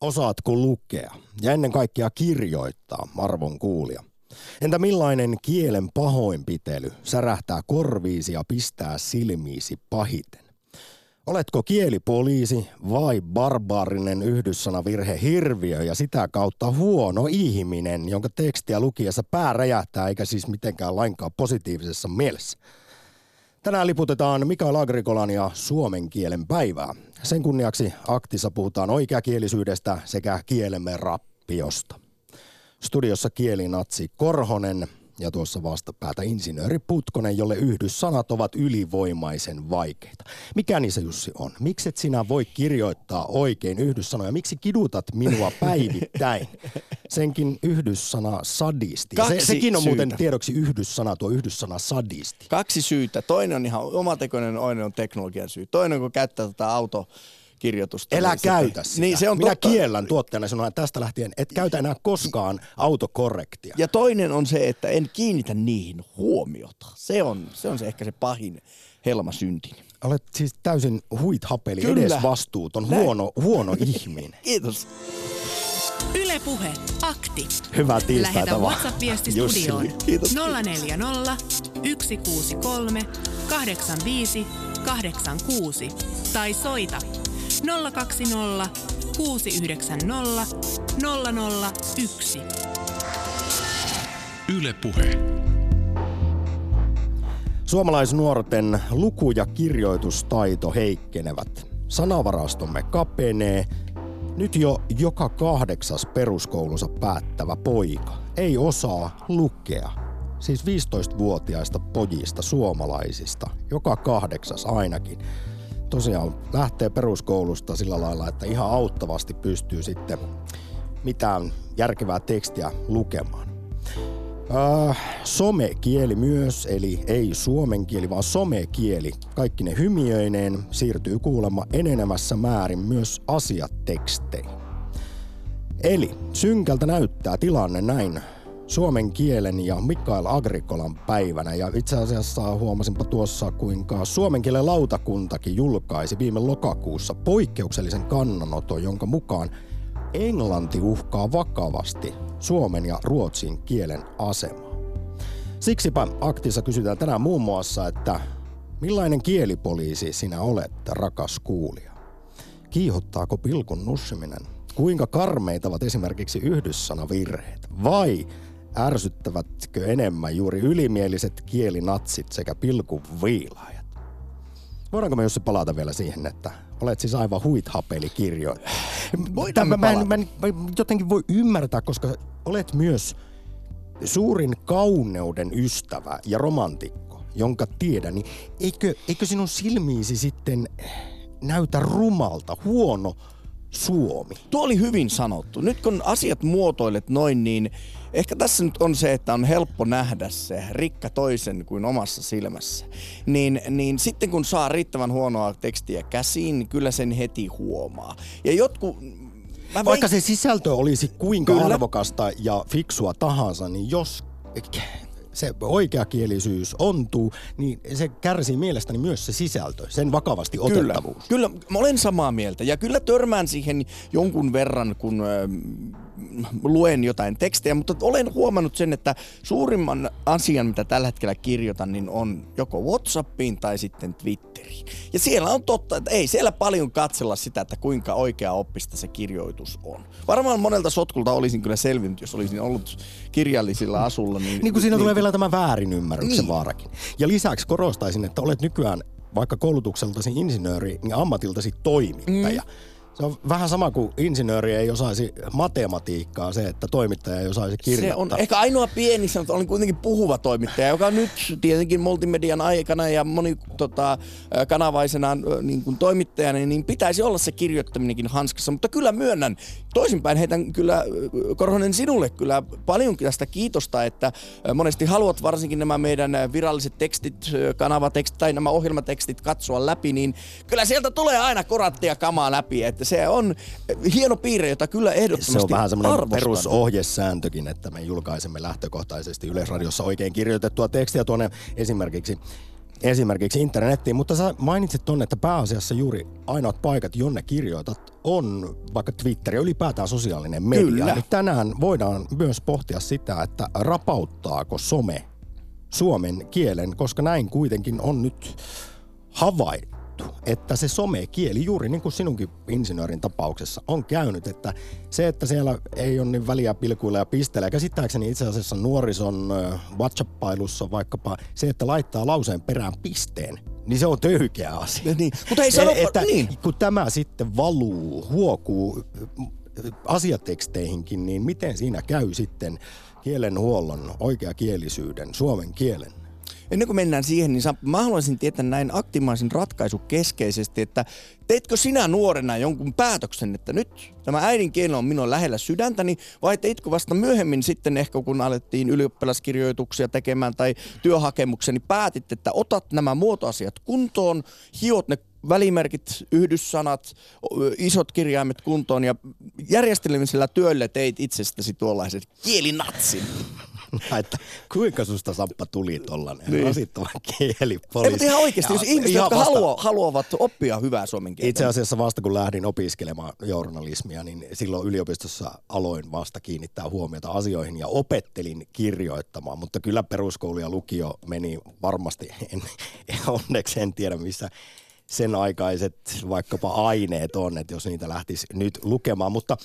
Osaatko lukea ja ennen kaikkea kirjoittaa, arvon kuulija? Entä millainen kielen pahoinpitely särähtää korviisi ja pistää silmiisi pahiten? Oletko kielipoliisi vai barbaarinen yhdyssanavirhe hirviö ja sitä kautta huono ihminen, jonka tekstiä lukiessa pää räjähtää eikä siis mitenkään lainkaan positiivisessa mielessä? Tänään liputetaan Mikael Agrikolan ja suomen kielen päivää. Sen kunniaksi aktissa puhutaan oikeakielisyydestä sekä kielemme rappiosta. Studiossa kielinatsi Korhonen ja tuossa vastapäätä insinööri Putkonen, jolle yhdyssanat ovat ylivoimaisen vaikeita. Mikä niissä Jussi on? Miksi et sinä voi kirjoittaa oikein yhdyssanoja? Miksi kidutat minua päivittäin? Senkin yhdyssana sadisti. se, sekin on muuten syytä. tiedoksi yhdyssana, tuo yhdyssana sadisti. Kaksi syytä. Toinen on ihan omatekoinen, toinen on teknologian syy. Toinen kun käyttää tätä auto kirjoitusta. Elä niin käytä sitä. Niin, se on Minä totta. kiellän tuotteena sanoa tästä lähtien, et käytä enää koskaan autokorrektia. Ja toinen on se, että en kiinnitä niihin huomiota. Se on se, on se ehkä se pahin helmasynti. Olet siis täysin huithapeli, Kyllä. edes vastuuton, Näin. huono, huono ihminen. Kiitos. Ylepuhe akti. Hyvää tiistaita Lähetä WhatsApp-viesti studioon 040 163 85 86 tai soita 020 690 001. Yle Puhe. Suomalaisnuorten luku- ja kirjoitustaito heikkenevät. Sanavarastomme kapenee. Nyt jo joka kahdeksas peruskoulunsa päättävä poika ei osaa lukea. Siis 15-vuotiaista pojista suomalaisista, joka kahdeksas ainakin tosiaan lähtee peruskoulusta sillä lailla, että ihan auttavasti pystyy sitten mitään järkevää tekstiä lukemaan. Äh, somekieli myös, eli ei suomen kieli, vaan somekieli, kaikki ne hymiöineen siirtyy kuulemma enenemässä määrin myös asiateksteihin. Eli synkältä näyttää tilanne näin suomen kielen ja Mikael Agrikolan päivänä. Ja itse asiassa huomasinpa tuossa, kuinka suomen kielen lautakuntakin julkaisi viime lokakuussa poikkeuksellisen kannanoton, jonka mukaan englanti uhkaa vakavasti suomen ja ruotsin kielen asemaa. Siksipä aktissa kysytään tänään muun muassa, että millainen kielipoliisi sinä olet, rakas kuulija? Kiihottaako pilkun nussiminen? Kuinka karmeita ovat esimerkiksi yhdyssanavirheet? Vai ärsyttävätkö enemmän juuri ylimieliset kielinatsit sekä pilkuviilaajat? Voidaanko me Jussi palata vielä siihen, että olet siis aivan huithapeli kirjoittaja? Mä, mä, en, mä, en, mä jotenkin voi ymmärtää, koska olet myös suurin kauneuden ystävä ja romantikko, jonka tiedän, niin eikö, eikö sinun silmiisi sitten näytä rumalta, huono Suomi? Tuo oli hyvin sanottu. Nyt kun asiat muotoilet noin, niin Ehkä tässä nyt on se, että on helppo nähdä se rikka toisen kuin omassa silmässä. Niin, niin sitten kun saa riittävän huonoa tekstiä käsiin, niin kyllä sen heti huomaa. Ja jotkut Mä Vaikka se sisältö olisi kuinka Kyllä. arvokasta ja fiksua tahansa, niin jos se oikeakielisyys ontuu, niin se kärsii mielestäni myös se sisältö, sen vakavasti otettavuus. Kyllä, kyllä mä olen samaa mieltä ja kyllä törmään siihen jonkun verran, kun luen jotain tekstejä, mutta olen huomannut sen, että suurimman asian, mitä tällä hetkellä kirjoitan, niin on joko Whatsappiin tai sitten Twitteriin. Ja siellä on totta, että ei siellä paljon katsella sitä, että kuinka oikea oppista se kirjoitus on. Varmaan monelta sotkulta olisin kyllä selvinnyt, jos olisin ollut kirjallisilla asulla. Niin, niin kuin siinä niin, tulee vielä tämä väärinymmärryksen niin. vaarakin. Ja lisäksi korostaisin, että olet nykyään vaikka koulutukseltasi insinööri, niin ammatiltasi toimittaja. Mm se on vähän sama kuin insinööri ei osaisi matematiikkaa, se, että toimittaja ei osaisi kirjoittaa. Se on ehkä ainoa pieni, mutta olen kuitenkin puhuva toimittaja, joka nyt tietenkin multimedian aikana ja moni tota, kanavaisena niin kuin toimittajana, niin pitäisi olla se kirjoittaminenkin hanskassa. Mutta kyllä myönnän, toisinpäin heitän kyllä Korhonen sinulle kyllä paljon tästä kiitosta, että monesti haluat varsinkin nämä meidän viralliset tekstit, kanavatekstit tai nämä ohjelmatekstit katsoa läpi, niin kyllä sieltä tulee aina korattia kamaa läpi, että se on hieno piirre, jota kyllä ehdottomasti Se on vähän semmoinen perusohjesääntökin, että me julkaisemme lähtökohtaisesti Yleisradiossa oikein kirjoitettua tekstiä tuonne esimerkiksi esimerkiksi internettiin, mutta sä mainitsit tuonne, että pääasiassa juuri ainoat paikat, jonne kirjoitat, on vaikka Twitter ja ylipäätään sosiaalinen media. Kyllä. Niin tänään voidaan myös pohtia sitä, että rapauttaako some suomen kielen, koska näin kuitenkin on nyt havaittu että se somekieli, juuri niin kuin sinunkin insinöörin tapauksessa, on käynyt, että se, että siellä ei ole niin väliä pilkuilla ja pisteillä, ja käsittääkseni itse asiassa nuorison WhatsApp-pailussa vaikkapa se, että laittaa lauseen perään pisteen, niin se on töykeä asia. Niin, mutta ei sano, että niin. Kun tämä sitten valuu, huokuu asiateksteihinkin, niin miten siinä käy sitten kielenhuollon, oikeakielisyyden, suomen kielen? Ennen kuin mennään siihen, niin mä haluaisin tietää näin aktimaisin ratkaisu keskeisesti, että teitkö sinä nuorena jonkun päätöksen, että nyt tämä äidinkieli on minun lähellä sydäntäni, vai teitkö vasta myöhemmin sitten ehkä kun alettiin ylioppilaskirjoituksia tekemään tai työhakemuksia, niin päätit, että otat nämä muotoasiat kuntoon, hiot ne välimerkit, yhdyssanat, isot kirjaimet kuntoon ja järjestelemisellä työllä teit itsestäsi tuollaiset kielinatsin. että kuinka susta Samppa tuli tollanen niin. rasittava kieli. Ei, mutta ihan oikeasti, jos ihmiset, jotka vasta... haluaa, haluavat oppia hyvää suomen kieltä. Itse asiassa vasta kun lähdin opiskelemaan journalismia, niin silloin yliopistossa aloin vasta kiinnittää huomiota asioihin ja opettelin kirjoittamaan, mutta kyllä peruskoulu ja lukio meni varmasti, en, onneksi en tiedä missä sen aikaiset vaikkapa aineet on, että jos niitä lähtisi nyt lukemaan. Mutta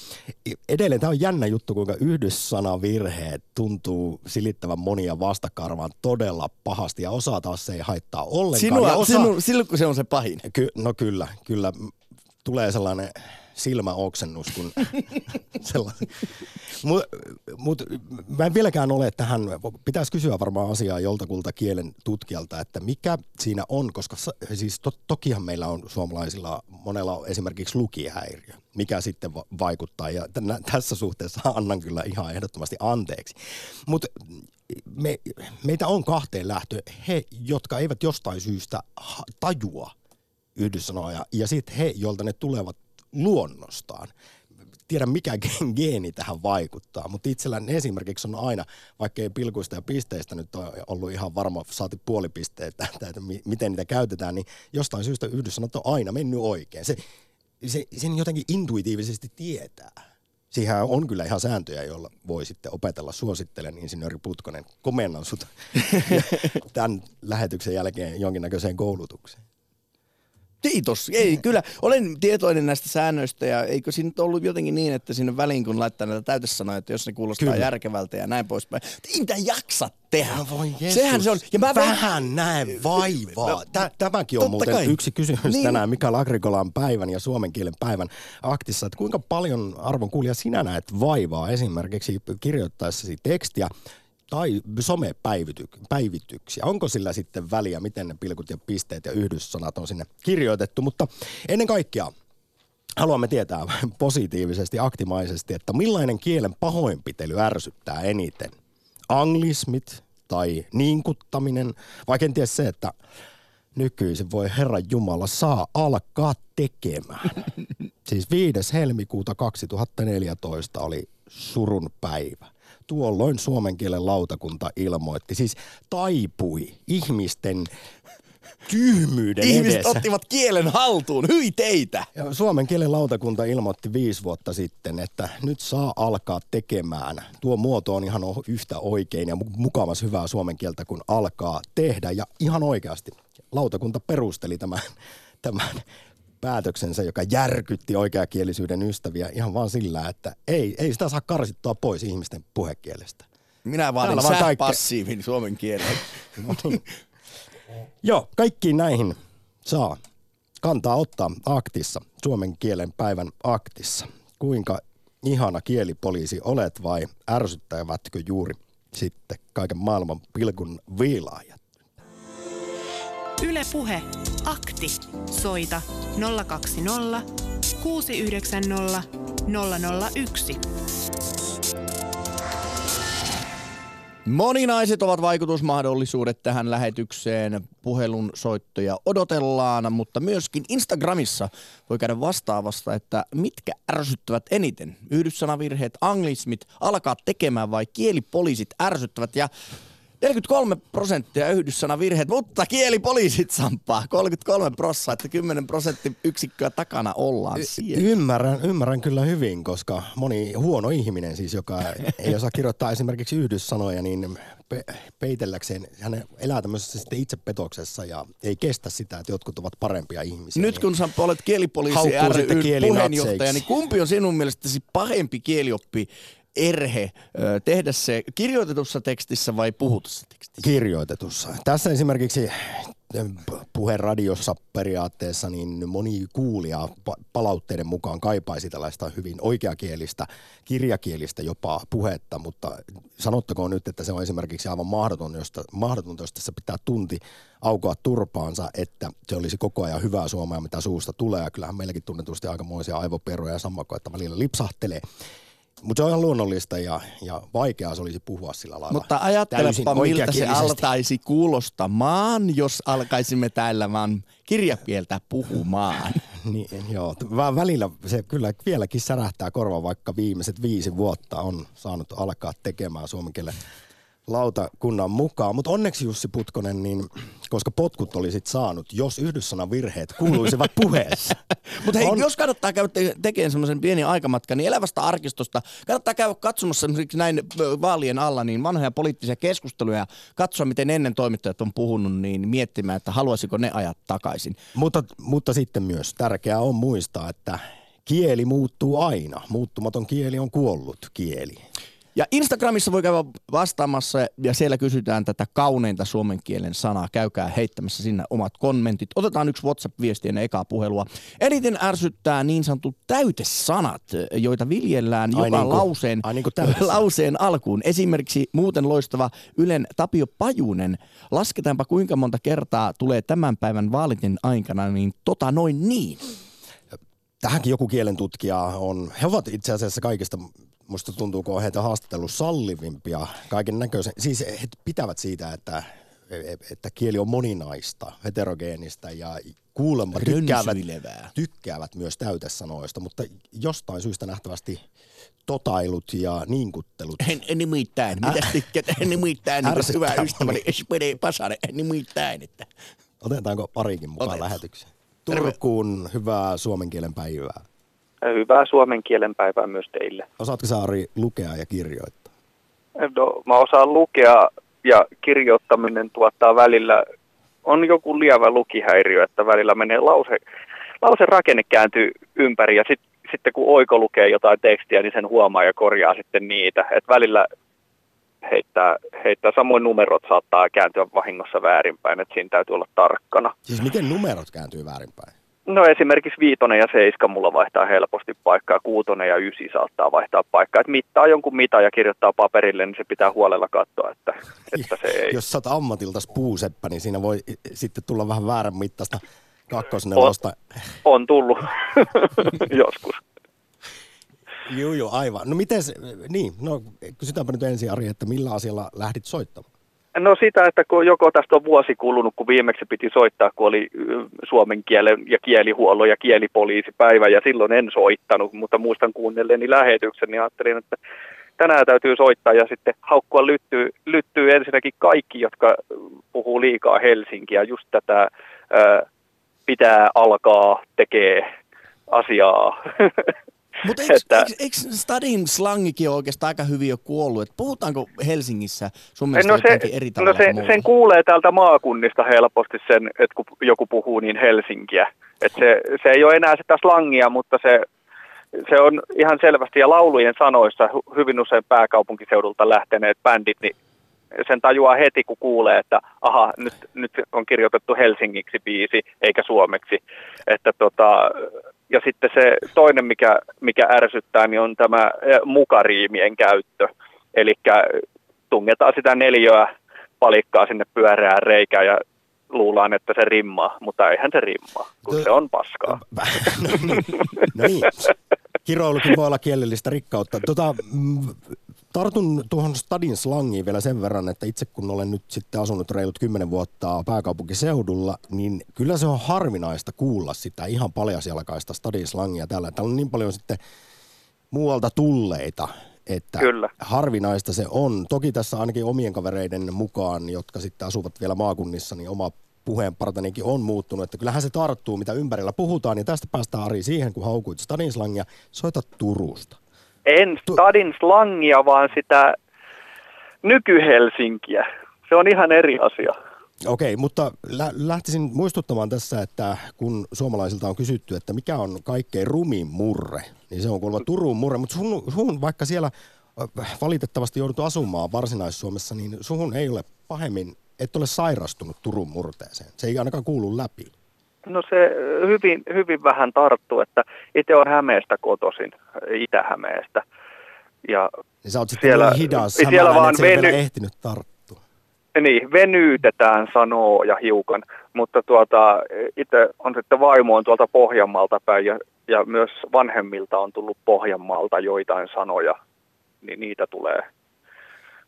edelleen tämä on jännä juttu, kuinka yhdyssanavirheet tuntuu silittävän monia vastakarvaan todella pahasti ja osa taas se ei haittaa ollenkaan. Sinua, osa, sinu, silloin kun se on se pahin. Ky, no kyllä, kyllä tulee sellainen silmäoksennus, kun sellainen. Mut, mut, mä en vieläkään ole tähän, pitäisi kysyä varmaan asiaa joltakulta kielen tutkijalta, että mikä siinä on, koska siis to, tokihan meillä on suomalaisilla monella on esimerkiksi lukihäiriö, mikä sitten va- vaikuttaa ja t- tässä suhteessa annan kyllä ihan ehdottomasti anteeksi. Mutta me, meitä on kahteen lähtö, he, jotka eivät jostain syystä tajua yhdyssanoja ja sitten he, joilta ne tulevat luonnostaan. Tiedä mikä geeni tähän vaikuttaa, mutta itselläni esimerkiksi on aina, vaikka ei pilkuista ja pisteistä nyt on ollut ihan varma, saati puolipisteitä, että miten niitä käytetään, niin jostain syystä yhdyssanat on aina mennyt oikein. Se, se, sen jotenkin intuitiivisesti tietää. Siihen on kyllä ihan sääntöjä, joilla voi sitten opetella. Suosittelen insinööri Putkonen, komennan sut tämän lähetyksen jälkeen jonkinnäköiseen koulutukseen. Kiitos. Ei, kyllä. Olen tietoinen näistä säännöistä ja eikö siinä ollut jotenkin niin, että sinne väliin kun laittaa näitä täytesanoja, että jos ne kuulostaa kyllä. järkevältä ja näin poispäin. Mitä jaksa tehdä. No voi Jeesus. Sehän se on. Ja mä Vähän näen vaivaa. Tämäkin on muuten kai. yksi kysymys niin. tänään Mikael Agrikolan päivän ja suomen kielen päivän aktissa. Että kuinka paljon arvon kuulija sinä näet vaivaa esimerkiksi kirjoittaessasi tekstiä tai somepäivityksiä. Onko sillä sitten väliä, miten ne pilkut ja pisteet ja yhdyssanat on sinne kirjoitettu, mutta ennen kaikkea haluamme tietää positiivisesti, aktimaisesti, että millainen kielen pahoinpitely ärsyttää eniten. Anglismit tai niinkuttaminen, vai kenties se, että nykyisin voi Herran Jumala saa alkaa tekemään. Siis 5. helmikuuta 2014 oli surun päivä tuolloin suomen kielen lautakunta ilmoitti, siis taipui ihmisten tyhmyyden Ihmiset edessä. ottivat kielen haltuun, hyi teitä! Ja Suomen kielen lautakunta ilmoitti viisi vuotta sitten, että nyt saa alkaa tekemään. Tuo muoto on ihan yhtä oikein ja mukavas hyvää suomen kieltä, kun alkaa tehdä. Ja ihan oikeasti lautakunta perusteli tämän, tämän päätöksensä, joka järkytti oikeakielisyyden ystäviä ihan vaan sillä, että ei, ei sitä saa karsittua pois ihmisten puhekielestä. Minä vaadin sä passiivin suomen kielen. Joo, kaikkiin näihin saa kantaa ottaa aktissa, suomen kielen päivän aktissa. Kuinka ihana kielipoliisi olet vai ärsyttävätkö juuri sitten kaiken maailman pilkun viilaajat? Ylepuhe akti. Soita 020 690 001. Moninaiset ovat vaikutusmahdollisuudet tähän lähetykseen. Puhelun soittoja odotellaan, mutta myöskin Instagramissa voi käydä vastaavasta, että mitkä ärsyttävät eniten. Yhdyssanavirheet, anglismit alkaa tekemään vai kielipoliisit ärsyttävät. Ja 43 prosenttia yhdyssana virheet, mutta kielipoliisit sampaa 33 prosenttia, että 10 prosenttiyksikköä takana ollaan siellä. Ymmärrän, ymmärrän kyllä hyvin, koska moni huono ihminen siis, joka ei osaa kirjoittaa esimerkiksi yhdyssanoja, niin pe- peitelläkseen, hän elää tämmöisessä sitten itsepetoksessa ja ei kestä sitä, että jotkut ovat parempia ihmisiä. Nyt niin kun sä olet kielipoliisi ry puheenjohtaja, niin kumpi on sinun mielestäsi pahempi kielioppi erhe tehdä se kirjoitetussa tekstissä vai puhutussa tekstissä? kirjoitetussa. Tässä esimerkiksi puheradiossa periaatteessa niin moni kuulija pa- palautteiden mukaan kaipaisi tällaista hyvin oikeakielistä, kirjakielistä jopa puhetta, mutta sanottakoon nyt, että se on esimerkiksi aivan mahdoton, josta, mahdotonta, jos tässä pitää tunti aukoa turpaansa, että se olisi koko ajan hyvää suomea, mitä suusta tulee. Ja kyllähän meilläkin tunnetusti aikamoisia aivoperoja ja sammakoja, että välillä lipsahtelee. Mutta se on ihan luonnollista ja, ja vaikeaa se olisi puhua sillä lailla. Mutta ajattelepa, miltä se altaisi kuulostamaan, jos alkaisimme täällä vaan kirjakieltä puhumaan. Niin, joo. Vähän välillä se kyllä vieläkin särähtää korva, vaikka viimeiset viisi vuotta on saanut alkaa tekemään suomen kielen lautakunnan mukaan. Mutta onneksi Jussi Putkonen, niin, koska potkut olisit saanut, jos yhdyssanan virheet kuuluisivat puheessa. Mutta hei, On- jos kannattaa käydä te- tekemään semmoisen pienen aikamatkan, niin elävästä arkistosta kannattaa käydä katsomassa näin vaalien alla niin vanhoja poliittisia keskusteluja ja katsoa, miten ennen toimittajat on puhunut, niin miettimään, että haluaisiko ne ajat takaisin. mutta, mutta sitten myös tärkeää on muistaa, että kieli muuttuu aina. Muuttumaton kieli on kuollut kieli. Ja Instagramissa voi käydä vastaamassa ja siellä kysytään tätä kauneinta suomen kielen sanaa. Käykää heittämässä sinne omat kommentit. Otetaan yksi WhatsApp-viesti ennen ekaa puhelua. Eniten ärsyttää niin sanotut täytesanat, joita viljellään Ai joka niin kuin- lauseen, niin kuin lauseen alkuun. Esimerkiksi muuten loistava Ylen Tapio Pajunen. Lasketaanpa kuinka monta kertaa tulee tämän päivän vaalitin aikana, niin tota noin niin. tähänkin joku kielentutkija on, he ovat itse asiassa kaikista, musta tuntuu, kun on heitä haastatellut sallivimpia kaiken näköisen, siis he pitävät siitä, että, että kieli on moninaista, heterogeenistä ja kuulemma tykkäävät, tykkäävät myös täytesanoista, mutta jostain syystä nähtävästi totailut ja niinkuttelut. En, en nimittäin. Mitä tykkäät? En nimittäin. Niin hyvä ystäväni. Espede Pasanen. En nimittäin. Että. Otetaanko parikin mukaan Otetaan. lähetykseen? Turkuun hyvää suomen kielen päivää. Hyvää suomen kielen päivää myös teille. Osaatko Saari lukea ja kirjoittaa? No, mä osaan lukea ja kirjoittaminen tuottaa välillä, on joku lievä lukihäiriö, että välillä menee lause, lause rakenne kääntyy ympäri ja sit, sitten kun oiko lukee jotain tekstiä, niin sen huomaa ja korjaa sitten niitä. Et välillä heittää, heittää, samoin numerot saattaa kääntyä vahingossa väärinpäin, että siinä täytyy olla tarkkana. Siis miten numerot kääntyy väärinpäin? No esimerkiksi viitonen ja seiska mulla vaihtaa helposti paikkaa, kuutonen ja ysi saattaa vaihtaa paikkaa. Et mittaa jonkun mita ja kirjoittaa paperille, niin se pitää huolella katsoa, että, että se ei. Jos sä oot ammatiltas puuseppä, niin siinä voi sitten tulla vähän väärän mittaista kakkosnelosta. On tullut joskus. Joo, joo, aivan. No miten, niin, no kysytäänpä nyt ensin Ari, että millä asialla lähdit soittamaan? No sitä, että kun joko tästä on vuosi kulunut, kun viimeksi piti soittaa, kun oli suomen kielen ja kielihuollon ja kielipoliisipäivä, ja silloin en soittanut, mutta muistan kuunnelleeni lähetyksen, niin ajattelin, että tänään täytyy soittaa ja sitten haukkua lyttyy, lyttyy ensinnäkin kaikki, jotka puhuu liikaa Helsinkiä, just tätä ö, pitää alkaa tekee asiaa. Mutta eikö, Että- eikö, eikö Stadin slangikin ole oikeastaan aika hyvin jo kuollut? Et puhutaanko Helsingissä sun mielestä No, se, eri tavalla no se, muualla? sen kuulee täältä maakunnista helposti sen, että kun joku puhuu niin Helsinkiä. Että se, se ei ole enää sitä slangia, mutta se, se on ihan selvästi, ja laulujen sanoissa hyvin usein pääkaupunkiseudulta lähteneet bändit, niin sen tajuaa heti, kun kuulee, että aha, nyt, nyt on kirjoitettu helsingiksi biisi, eikä suomeksi. Että tota, ja sitten se toinen, mikä, mikä ärsyttää, niin on tämä eh, mukariimien käyttö. Eli tungetaan sitä neliöä palikkaa sinne pyöreään reikään ja luullaan, että se rimmaa, mutta eihän se rimmaa, kun Tö- se on paskaa. no niin, no niin. Kiroilukin voi olla kielellistä rikkautta. Tota, mm, tartun tuohon stadin slangiin vielä sen verran, että itse kun olen nyt sitten asunut reilut kymmenen vuotta pääkaupunkiseudulla, niin kyllä se on harvinaista kuulla sitä ihan paljasjalkaista stadin slangia täällä. Täällä on niin paljon sitten muualta tulleita että Kyllä. harvinaista se on. Toki tässä ainakin omien kavereiden mukaan, jotka sitten asuvat vielä maakunnissa, niin oma puheenpartanikin on muuttunut, että kyllähän se tarttuu, mitä ympärillä puhutaan, ja tästä päästään Ari siihen, kun haukuit stadinslangia, soita Turusta. En stadin slangia, vaan sitä nyky-Helsinkiä. Se on ihan eri asia. Okei, mutta lä- lähtisin muistuttamaan tässä, että kun suomalaisilta on kysytty, että mikä on kaikkein rumin murre, niin se on kuulemma Turun murre, mutta sun, sun vaikka siellä valitettavasti joudut asumaan Varsinais-Suomessa, niin suhun ei ole pahemmin, et ole sairastunut Turun murteeseen. Se ei ainakaan kuulu läpi. No se hyvin, hyvin vähän tarttuu, että itse on Hämeestä kotoisin, Itä-Hämeestä. Ja Niin sä oot Siellä- niin hidas, siellä vaan veny- ehtinyt tarttua. niin, venyytetään sanoo ja hiukan, mutta tuota, itse on sitten vaimo on tuolta Pohjanmaalta päin ja, ja myös vanhemmilta on tullut Pohjanmaalta joitain sanoja, niin niitä tulee.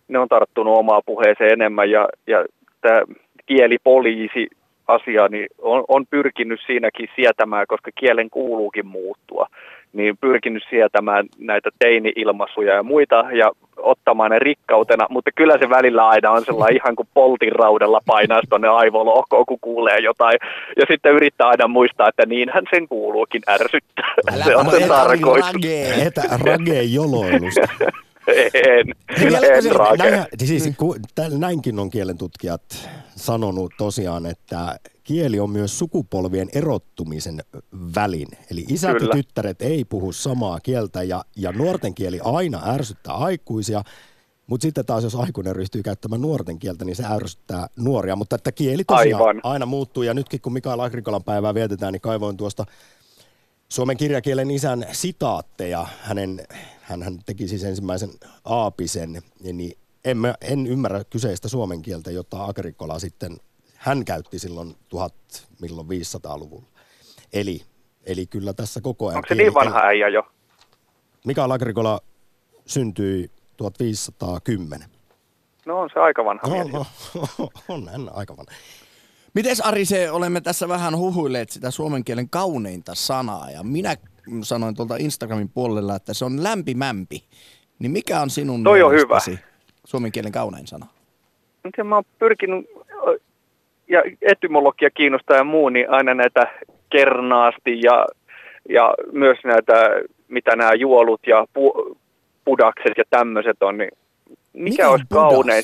Ne on tarttunut omaa puheeseen enemmän ja, ja tämä kielipoliisi asia niin on, on pyrkinyt siinäkin sietämään, koska kielen kuuluukin muuttua, niin pyrkinyt sietämään näitä teini-ilmaisuja ja muita ja ottamaan ne rikkautena, mutta kyllä se välillä aina on sellainen ihan kuin poltin raudalla painaa tuonne aivolohkoon, kun kuulee jotain. Ja sitten yrittää aina muistaa, että niinhän sen kuuluukin ärsyttää. se on Älä se tarkoitus. rage. Etä rage joloilusta. En, vieläkö en se- rake. Näinhän, siis, ku, täl, näinkin on kielentutkijat sanonut tosiaan, että kieli on myös sukupolvien erottumisen väline. Eli isät Kyllä. ja tyttäret ei puhu samaa kieltä ja, ja nuorten kieli aina ärsyttää aikuisia, mutta sitten taas jos aikuinen ryhtyy käyttämään nuorten kieltä, niin se ärsyttää nuoria. Mutta että kieli tosiaan Aivan. aina muuttuu ja nytkin kun Mikael Agrikolan päivää vietetään, niin kaivoin tuosta Suomen kirjakielen isän sitaatteja, hänen, hän, hän teki siis ensimmäisen aapisen, niin en, mä, en ymmärrä kyseistä suomen kieltä, jota Agrikola sitten, hän käytti silloin 1500-luvulla. Eli, eli kyllä tässä koko ajan... Onko se niin vanha äijä jo? Mikael Agrikola syntyi 1510. No on se aika vanha No, mies. no, on hän aika vanha. Mites Ari se, olemme tässä vähän huhuilleet sitä suomen kielen kauneinta sanaa ja minä sanoin tuolta Instagramin puolella, että se on lämpimämpi. Niin mikä on sinun Toi on mielestäsi suomen kielen kaunein sana? Mutta mä oon pyrkinyt, ja etymologia kiinnostaa ja muu, niin aina näitä kernaasti ja, ja myös näitä, mitä nämä juolut ja pu, pudakset ja tämmöiset on, niin mikä Mikä on olisi pudas? kaunein?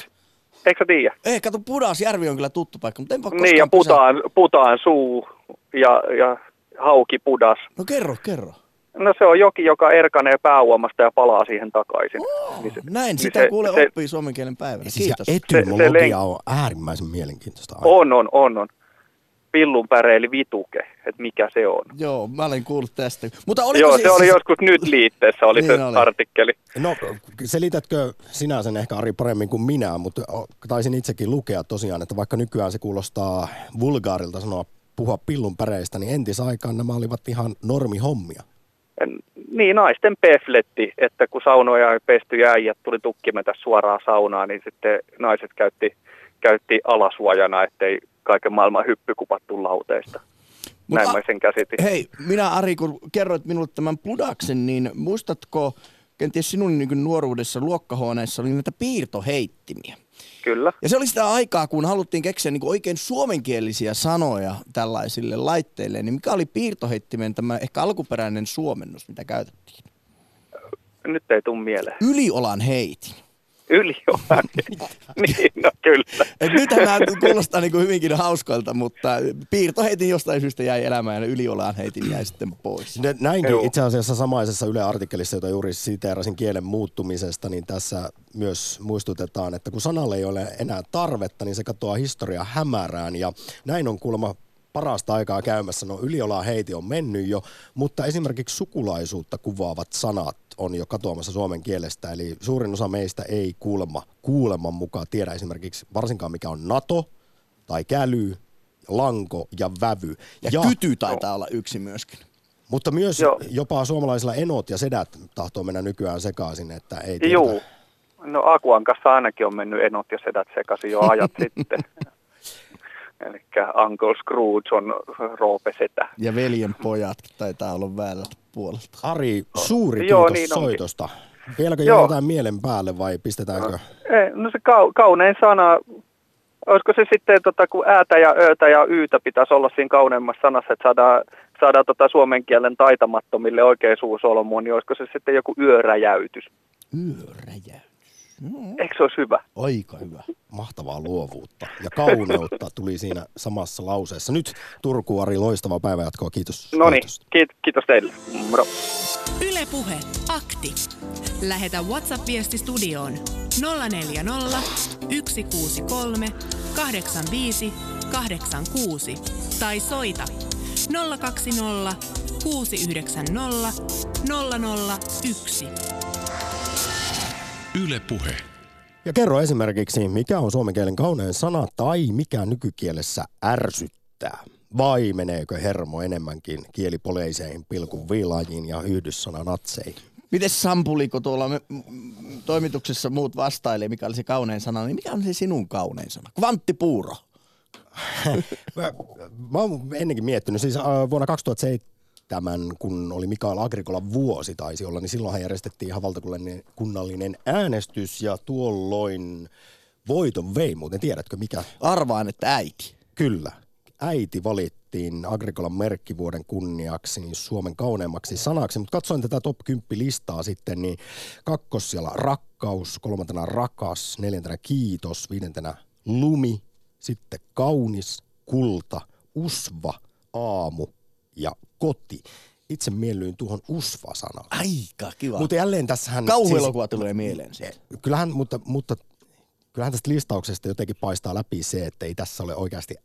Eikö sä tiedä? Ei, kato, Pudasjärvi on kyllä tuttu paikka, mutta en voi Niin, ja putaan, putaan suu ja, ja hauki pudas. No kerro, kerro. No se on joki, joka erkanee pääuomasta ja palaa siihen takaisin. Oh, Niin se- näin, niin sitä se- kuule se- oppii suomen kielen päivänä. Siis ja Kiitos. etymologia len- on äärimmäisen mielenkiintoista. aikaa. On, on, on, on. Pillunpäreili vituke, että mikä se on. Joo, mä olen kuullut tästä. Mutta oliko Joo, se, se oli siis- joskus nyt liitteessä, oli Niin se oli. artikkeli. No, selitätkö sinä sen ehkä Ari paremmin kuin minä, mutta taisin itsekin lukea tosiaan, että vaikka nykyään se kuulostaa vulgaarilta sanoa puhua pillun päreistä, niin entisaikaan nämä olivat ihan normihommia. En- Niin, naisten pefletti, että kun saunoja ei pesty ja äijät tuli tukkimetä suoraan saunaan, niin sitten naiset käytti, käytti alasuojana, ettei kaiken maailman hyppykupat tuu lauteista. Mut Näin a- mä sen käsitin. Hei, minä Ari, kun kerroit minulle tämän pudaksen, niin muistatko kenties sinun niin nuoruudessa luokkahuoneessa oli näitä piirtoheittimiä? Kyllä. Ja se oli sitä aikaa, kun haluttiin keksiä niin oikein suomenkielisiä sanoja tällaisille laitteille. Niin mikä oli piirtoheittimen tämä ehkä alkuperäinen suomennus, mitä käytettiin? Nyt ei tule mieleen. Yliolan heitin. Yli on. niin, no kyllä. Et nythän nämä kuulostaa niin kuin hyvinkin hauskoilta, mutta piirtoheitin jostain syystä jäi elämään ja yliolaan heitin jäi sitten pois. Nä- Näinkin Joo. itse asiassa samaisessa Yle artikkelissa, jota juuri siteerasin kielen muuttumisesta, niin tässä myös muistutetaan, että kun sanalle ei ole enää tarvetta, niin se katoaa historia hämärään ja näin on kuulemma parasta aikaa käymässä. No yliolaan heiti on mennyt jo, mutta esimerkiksi sukulaisuutta kuvaavat sanat on jo katoamassa suomen kielestä. Eli suurin osa meistä ei kuulemma, kuuleman mukaan tiedä esimerkiksi varsinkaan mikä on NATO tai käly, lanko ja vävy. Ja, ja kyty taitaa olla yksi myöskin. Mutta myös Joo. jopa suomalaisilla enot ja sedät tahtoo mennä nykyään sekaisin, että ei tiedetä. Juu. No Akuan kanssa ainakin on mennyt enot ja sedät sekaisin jo ajat sitten. Eli Uncle Scrooge on Roope Setä. Ja veljen pojat taitaa olla väärältä puolelta. Ari, suuri Joo, kiitos niin onkin. soitosta. Vieläkö Joo. jotain mielen päälle vai pistetäänkö? Ei, no se kau, kaunein sana, olisiko se sitten, tota, kun äätä ja öötä ja yytä pitäisi olla siinä kauneimmassa sanassa, että saadaan, saadaan tota suomen kielen taitamattomille oikein suusolmuun, niin olisiko se sitten joku yöräjäytys? Yöräjäytys. Eikö se olisi hyvä? Aika hyvä. Mahtavaa luovuutta ja kauneutta tuli siinä samassa lauseessa. Nyt Turku Ari, loistavaa päivänjatkoa. Kiitos. No niin, soitosta. kiit, kiitos teille. Moro. Yle Puhe. Akti. Lähetä WhatsApp-viesti studioon 040 163 85 86 tai soita 020 690 001. Yle Puhe. Ja kerro esimerkiksi, mikä on suomen kielen kaunein sana tai mikä nykykielessä ärsyttää. Vai meneekö hermo enemmänkin kielipoleiseihin, pilkun viilaajiin ja yhdyssana natseihin? Miten Sampuli, kun tuolla me, toimituksessa muut vastailee, mikä oli se kaunein sana, niin mikä on se sinun kaunein sana? Kvanttipuuro. Mä, mä oon ennenkin miettinyt, siis äh, vuonna 2007, kun oli Mikael Agrikolan vuosi taisi olla, niin silloinhan järjestettiin ihan valtakunnallinen kunnallinen äänestys ja tuolloin voiton vei muuten. Tiedätkö mikä? Arvaan, että äiti. Kyllä. Äiti valittiin Agrikolan merkkivuoden kunniaksi niin Suomen kauneimmaksi sanaksi, mutta katsoin tätä top 10 listaa sitten, niin kakkos siellä rakkaus, kolmantena rakas, neljäntenä kiitos, viidentenä lumi, sitten kaunis, kulta, usva, aamu ja koti. Itse miellyin tuohon usva-sanaan. Aika kiva. Mutta jälleen tässähän... Kauhuelokuva tulee mieleen siitä. kyllähän, mutta, mutta kyllähän tästä listauksesta jotenkin paistaa läpi se, että ei tässä ole oikeasti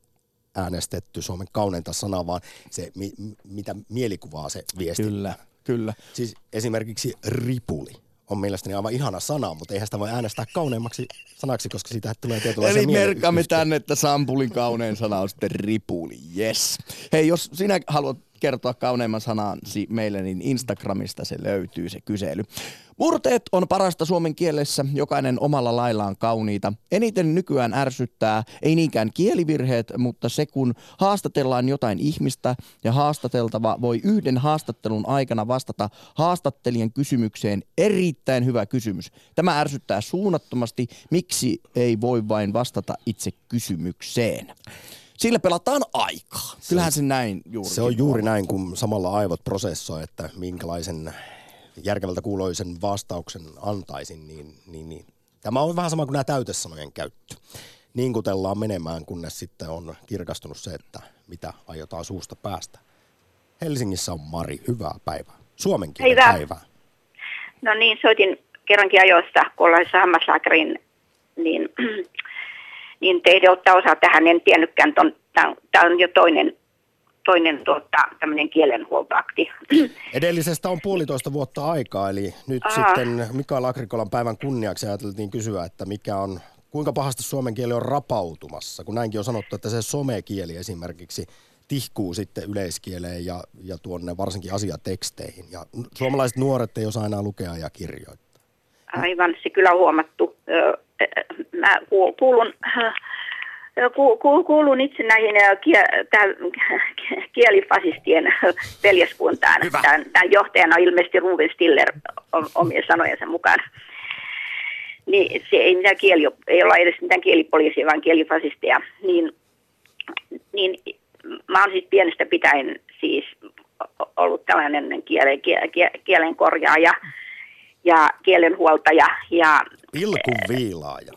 äänestetty Suomen kauneinta sanaa, vaan se, mi- mitä mielikuvaa se viesti. Kyllä, kyllä. Siis esimerkiksi ripuli on mielestäni aivan ihana sana, mutta eihän sitä voi äänestää kauneimmaksi sanaksi, koska siitä tulee tietynlaisia Eli merkkaamme tänne, että Sampulin kaunein sana on sitten ripuli. Yes. Hei, jos sinä haluat kertoa kauneimman sanan meille, niin Instagramista se löytyy se kysely. Murteet on parasta suomen kielessä, jokainen omalla laillaan kauniita. Eniten nykyään ärsyttää, ei niinkään kielivirheet, mutta se kun haastatellaan jotain ihmistä ja haastateltava voi yhden haastattelun aikana vastata haastattelijan kysymykseen erittäin hyvä kysymys. Tämä ärsyttää suunnattomasti, miksi ei voi vain vastata itse kysymykseen. Sillä pelataan aikaa. Kyllähän se näin juuri. Se on juuri näin, kun samalla aivot prosessoi, että minkälaisen järkevältä kuuloisen vastauksen antaisin, niin, niin, niin. tämä on vähän sama kuin nämä täytesanojen käyttö. Niin kutellaan menemään, kunnes sitten on kirkastunut se, että mitä aiotaan suusta päästä. Helsingissä on Mari, hyvää päivää. Suomen kielen Hyvää. päivää. No niin, soitin kerrankin ajoissa kuollaisessa hammaslääkärin, niin, niin teidän ottaa osaa tähän, en tiennytkään, tämä on jo toinen, toinen tuota, tämmöinen kielenhuoltoakti. Edellisestä on puolitoista vuotta aikaa, eli nyt Aa. sitten Mikael Agrikolan päivän kunniaksi ajateltiin kysyä, että mikä on, kuinka pahasti suomen kieli on rapautumassa, kun näinkin on sanottu, että se somekieli esimerkiksi tihkuu sitten yleiskieleen ja, ja tuonne varsinkin asiateksteihin. Ja suomalaiset nuoret ei osaa enää lukea ja kirjoittaa. Aivan, se kyllä on huomattu. Ö, Mä kuul- kuulun, ku- kuulun itse näihin tähän kielifasistien veljeskuntaan. Tämän, tämän johtajana on ilmeisesti Ruben Stiller om- omien sanojensa mukaan. Niin se ei, mitään kieli, ei olla edes mitään kielipoliisia, vaan kielifasisteja. Niin, niin mä oon siis pienestä pitäen siis ollut tällainen kielen, kielen korjaaja ja kielenhuoltaja. Ja, Pilkun viilaaja.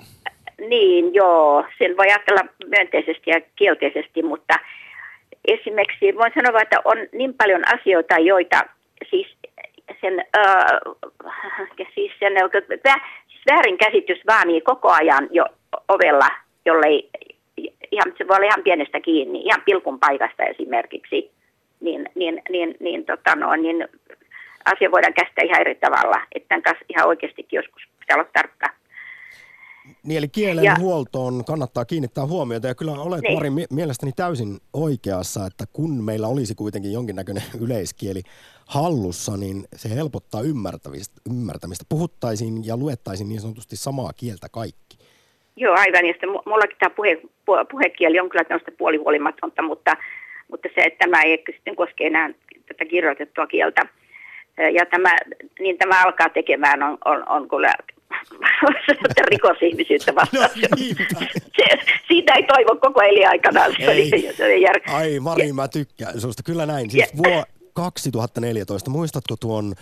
niin, joo, sen voi ajatella myönteisesti ja kielteisesti, mutta esimerkiksi voin sanoa, että on niin paljon asioita, joita siis sen, äh, siis sen vä, siis väärinkäsitys vaanii koko ajan jo ovella, jollei ihan, se voi olla ihan pienestä kiinni, ihan pilkun paikasta esimerkiksi, niin, niin, niin, niin, tota no, niin asia voidaan käsittää ihan eri tavalla, että tämän kanssa ihan oikeastikin joskus pitää olla tarkka. Niin eli kielen Ja- huoltoon kannattaa kiinnittää huomiota ja kyllä olet Niin. Mari mie- mielestäni täysin oikeassa, että kun meillä olisi kuitenkin jonkinnäköinen yleiskieli hallussa, niin se helpottaa ymmärtämistä. ymmärtämistä. Puhuttaisiin ja luettaisiin niin sanotusti samaa kieltä kaikki. Joo, aivan. Ja sitten mu- mullakin tämä puhe, pu- puhekieli on kyllä tämmöistä puolihuolimatonta, mutta, mutta se, että tämä ei sitten koske enää tätä kirjoitettua kieltä. Ja tämä, niin tämä alkaa tekemään on, on, on kyllä rikosihmisyyttä vastaan. No, se, siitä ei toivo koko eliaikanaan. Se Ei. oli, se oli jär... Ai Mari, mä tykkään susta. Kyllä näin. Siis vuo 2014, muistatko tuon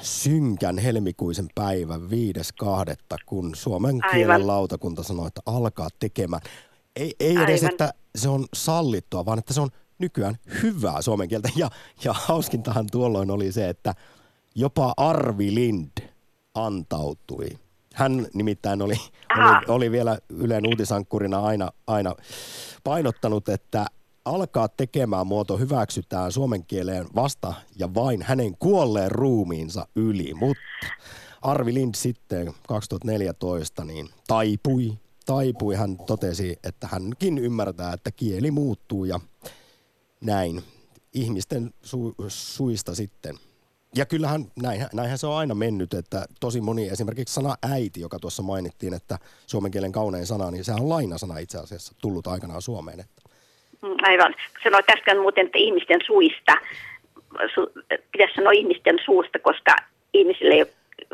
synkän helmikuisen päivän 5.2., kun suomen kielen Aivan. lautakunta sanoi, että alkaa tekemään. Ei, ei edes, Aivan. että se on sallittua, vaan että se on nykyään hyvää suomen kieltä. Ja, ja hauskintahan tuolloin oli se, että jopa Arvi Lind antautui. Hän nimittäin oli, oli, oli vielä Ylen uutisankkurina aina, aina painottanut, että alkaa tekemään muoto hyväksytään suomen kieleen vasta ja vain hänen kuolleen ruumiinsa yli. Mutta Arvi Lind sitten 2014 niin taipui, taipui. Hän totesi, että hänkin ymmärtää, että kieli muuttuu ja näin ihmisten su- suista sitten. Ja kyllähän näinhän, näinhän se on aina mennyt, että tosi moni, esimerkiksi sana äiti, joka tuossa mainittiin, että suomen kielen kaunein sana, niin sehän on lainasana itse asiassa tullut aikanaan Suomeen. Että Mm, Aivan. Sanoit äsken muuten, että ihmisten suista. Su, pitäisi sanoa ihmisten suusta, koska ihmisille ei ole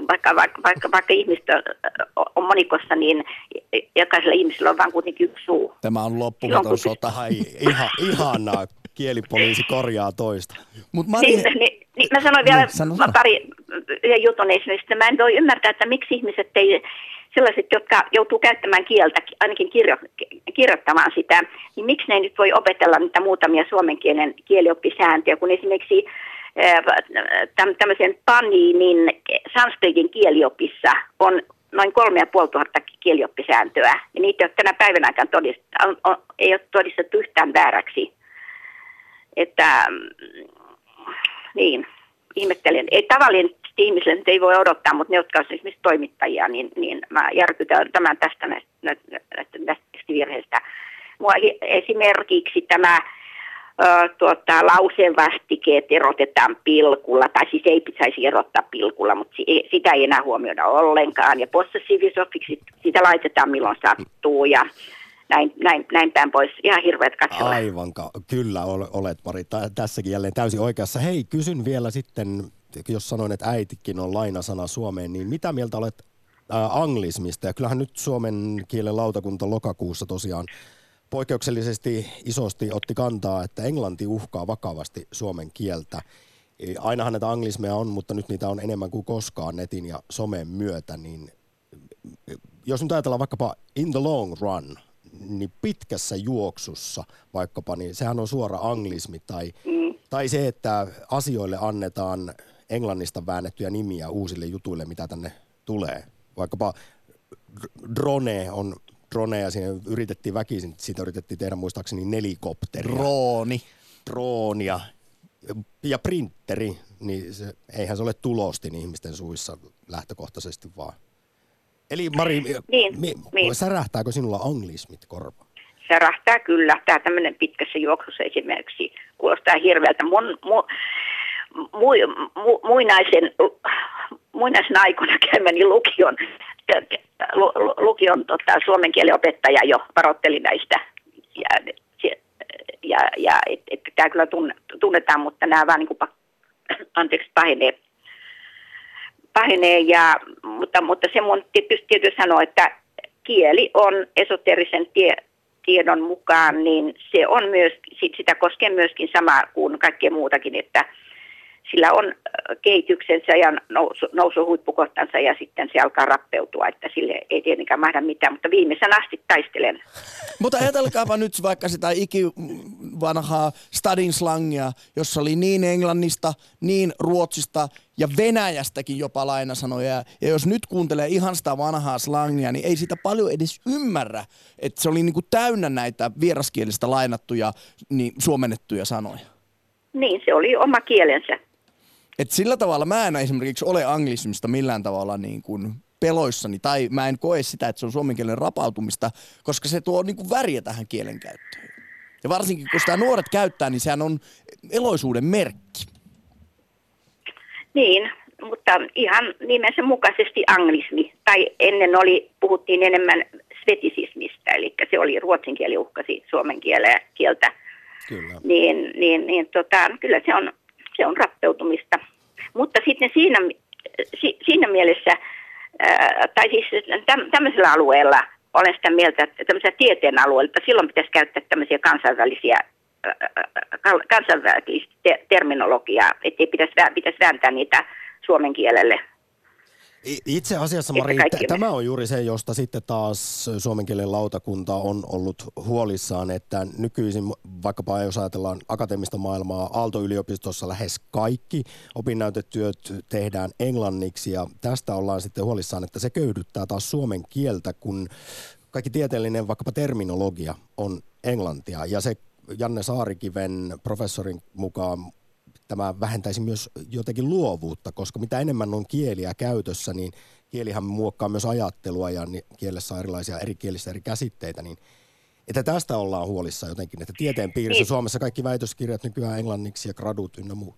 vaikka, vaikka, vaikka, vaikka ihmistä on monikossa, niin jokaisella ihmisellä on vain kuitenkin yksi suu. Tämä on loppumaton sota. ihan, ihanaa, kielipoliisi korjaa toista. Mut Mari, Niin, niin, niin, mä sanoin vielä sano. pari yhden jutun esimerkiksi, että mä en voi ymmärtää, että miksi ihmiset ei, sellaiset, jotka joutuu käyttämään kieltä, ainakin kirjo, kirjoittamaan sitä, niin miksi ne ei nyt voi opetella niitä muutamia suomen kielen kielioppisääntöjä, kun esimerkiksi täm- tämmöisen Paninin sanskritin kieliopissa on noin kolme ja puoli tuhatta kielioppisääntöä, ja niitä ei ole tänä päivänäkään todistettu, on, on, ei ole todistettu yhtään vääräksi. Että mm, niin, ihmettelen. Ei tavallinen ihmisille ei voi odottaa, mutta ne, jotka ovat esimerkiksi toimittajia, niin, niin mä järkytän tämän tästä näistä, näistä, näistä. Mua esimerkiksi tämä ö, tuota, lauseen vastikeet erotetaan pilkulla, tai siis ei pitäisi erottaa pilkulla, mutta si- sitä ei enää huomioida ollenkaan. Ja possessiivisofiksi sitä laitetaan milloin sattuu ja näin, näin, näin päin pois. Ihan hirveät katsella. Aivan, kyllä ol- olet Mari tä- tässäkin jälleen täysin oikeassa. Hei, kysyn vielä sitten, jos sanoin, että äitikin on lainasana Suomeen, niin mitä mieltä olet ää, anglismista? Ja kyllähän nyt suomen kielen lautakunta lokakuussa tosiaan poikkeuksellisesti isosti otti kantaa, että englanti uhkaa vakavasti suomen kieltä. E, Ainahan näitä anglismeja on, mutta nyt niitä on enemmän kuin koskaan netin ja somen myötä, niin jos nyt ajatellaan vaikkapa in the long run, niin pitkässä juoksussa vaikkapa, niin sehän on suora anglismi tai, mm. tai se, että asioille annetaan englannista väännettyjä nimiä uusille jutuille, mitä tänne tulee. Vaikkapa dr- drone on drone ja siinä yritettiin väkisin, siitä yritettiin tehdä muistaakseni nelikopteria, Rooni. droonia ja printeri, niin se, eihän se ole tulostin ihmisten suissa lähtökohtaisesti vaan. Eli Mari, Niin, mi, niin. särähtääkö sinulla anglismit korvaan? särähtää kyllä. Tämä tämmöinen pitkässä juoksussa esimerkiksi kuulostaa hirveältä. Mun, mu, mu, mu, muinaisen, muinaisen aikoina käymäni lukion, lu, lu- lukion tota, suomen kielen opettaja jo varoitteli näistä. Ja, ja, ja että et, tämä kyllä tunne, tunnetaan, mutta nämä vaan niin kuin, anteeksi, pahenee pahenee, ja, mutta, mutta se mun tietysti tietysti sanoa, että kieli on esoterisen tie, tiedon mukaan, niin se on myös, sit- sitä koskee myöskin sama kuin kaikkea muutakin, että sillä on kehityksensä ja nousu, nousu huippukohtansa ja sitten se alkaa rappeutua, että sille ei tietenkään mahda mitään, mutta viimeisen asti taistelen. Mutta ajatelkaapa nyt vaikka sitä ikivanhaa stadin slangia, jossa oli niin englannista, niin ruotsista ja venäjästäkin jopa lainasanoja. Ja jos nyt kuuntelee ihan sitä vanhaa slangia, niin ei sitä paljon edes ymmärrä, että se oli niinku täynnä näitä vieraskielistä lainattuja, niin suomennettuja sanoja. Niin, se oli oma kielensä. Et sillä tavalla mä en esimerkiksi ole anglismista millään tavalla niin kuin peloissani, tai mä en koe sitä, että se on suomen kielen rapautumista, koska se tuo niin kuin väriä tähän kielenkäyttöön. Ja varsinkin kun sitä nuoret käyttää, niin sehän on eloisuuden merkki. Niin, mutta ihan nimensä mukaisesti anglismi. Tai ennen oli, puhuttiin enemmän svetisismistä, eli se oli ruotsin kieli uhkasi suomen kieltä. Kyllä. Niin, niin, niin tota, kyllä se on, se on rappeutumista. Mutta sitten siinä, si, siinä mielessä, tai siis täm, tämmöisellä alueella olen sitä mieltä, että tämmöisellä tieteen alueella, että silloin pitäisi käyttää tämmöisiä kansainvälisiä kansainvälistä terminologiaa, ettei pitäisi, pitäisi vääntää niitä suomen kielelle. Itse asiassa, Mari, tämä on juuri se, josta sitten taas suomen kielen lautakunta on ollut huolissaan, että nykyisin, vaikkapa jos ajatellaan akateemista maailmaa, Aalto-yliopistossa lähes kaikki opinnäytetyöt tehdään englanniksi, ja tästä ollaan sitten huolissaan, että se köyhdyttää taas suomen kieltä, kun kaikki tieteellinen vaikkapa terminologia on englantia, ja se Janne Saarikiven professorin mukaan tämä vähentäisi myös jotenkin luovuutta, koska mitä enemmän on kieliä käytössä, niin kielihän muokkaa myös ajattelua ja kielessä on erilaisia eri kielistä eri käsitteitä, niin että tästä ollaan huolissa jotenkin, että tieteen piirissä niin. Suomessa kaikki väitöskirjat nykyään englanniksi ja gradut ynnä muut.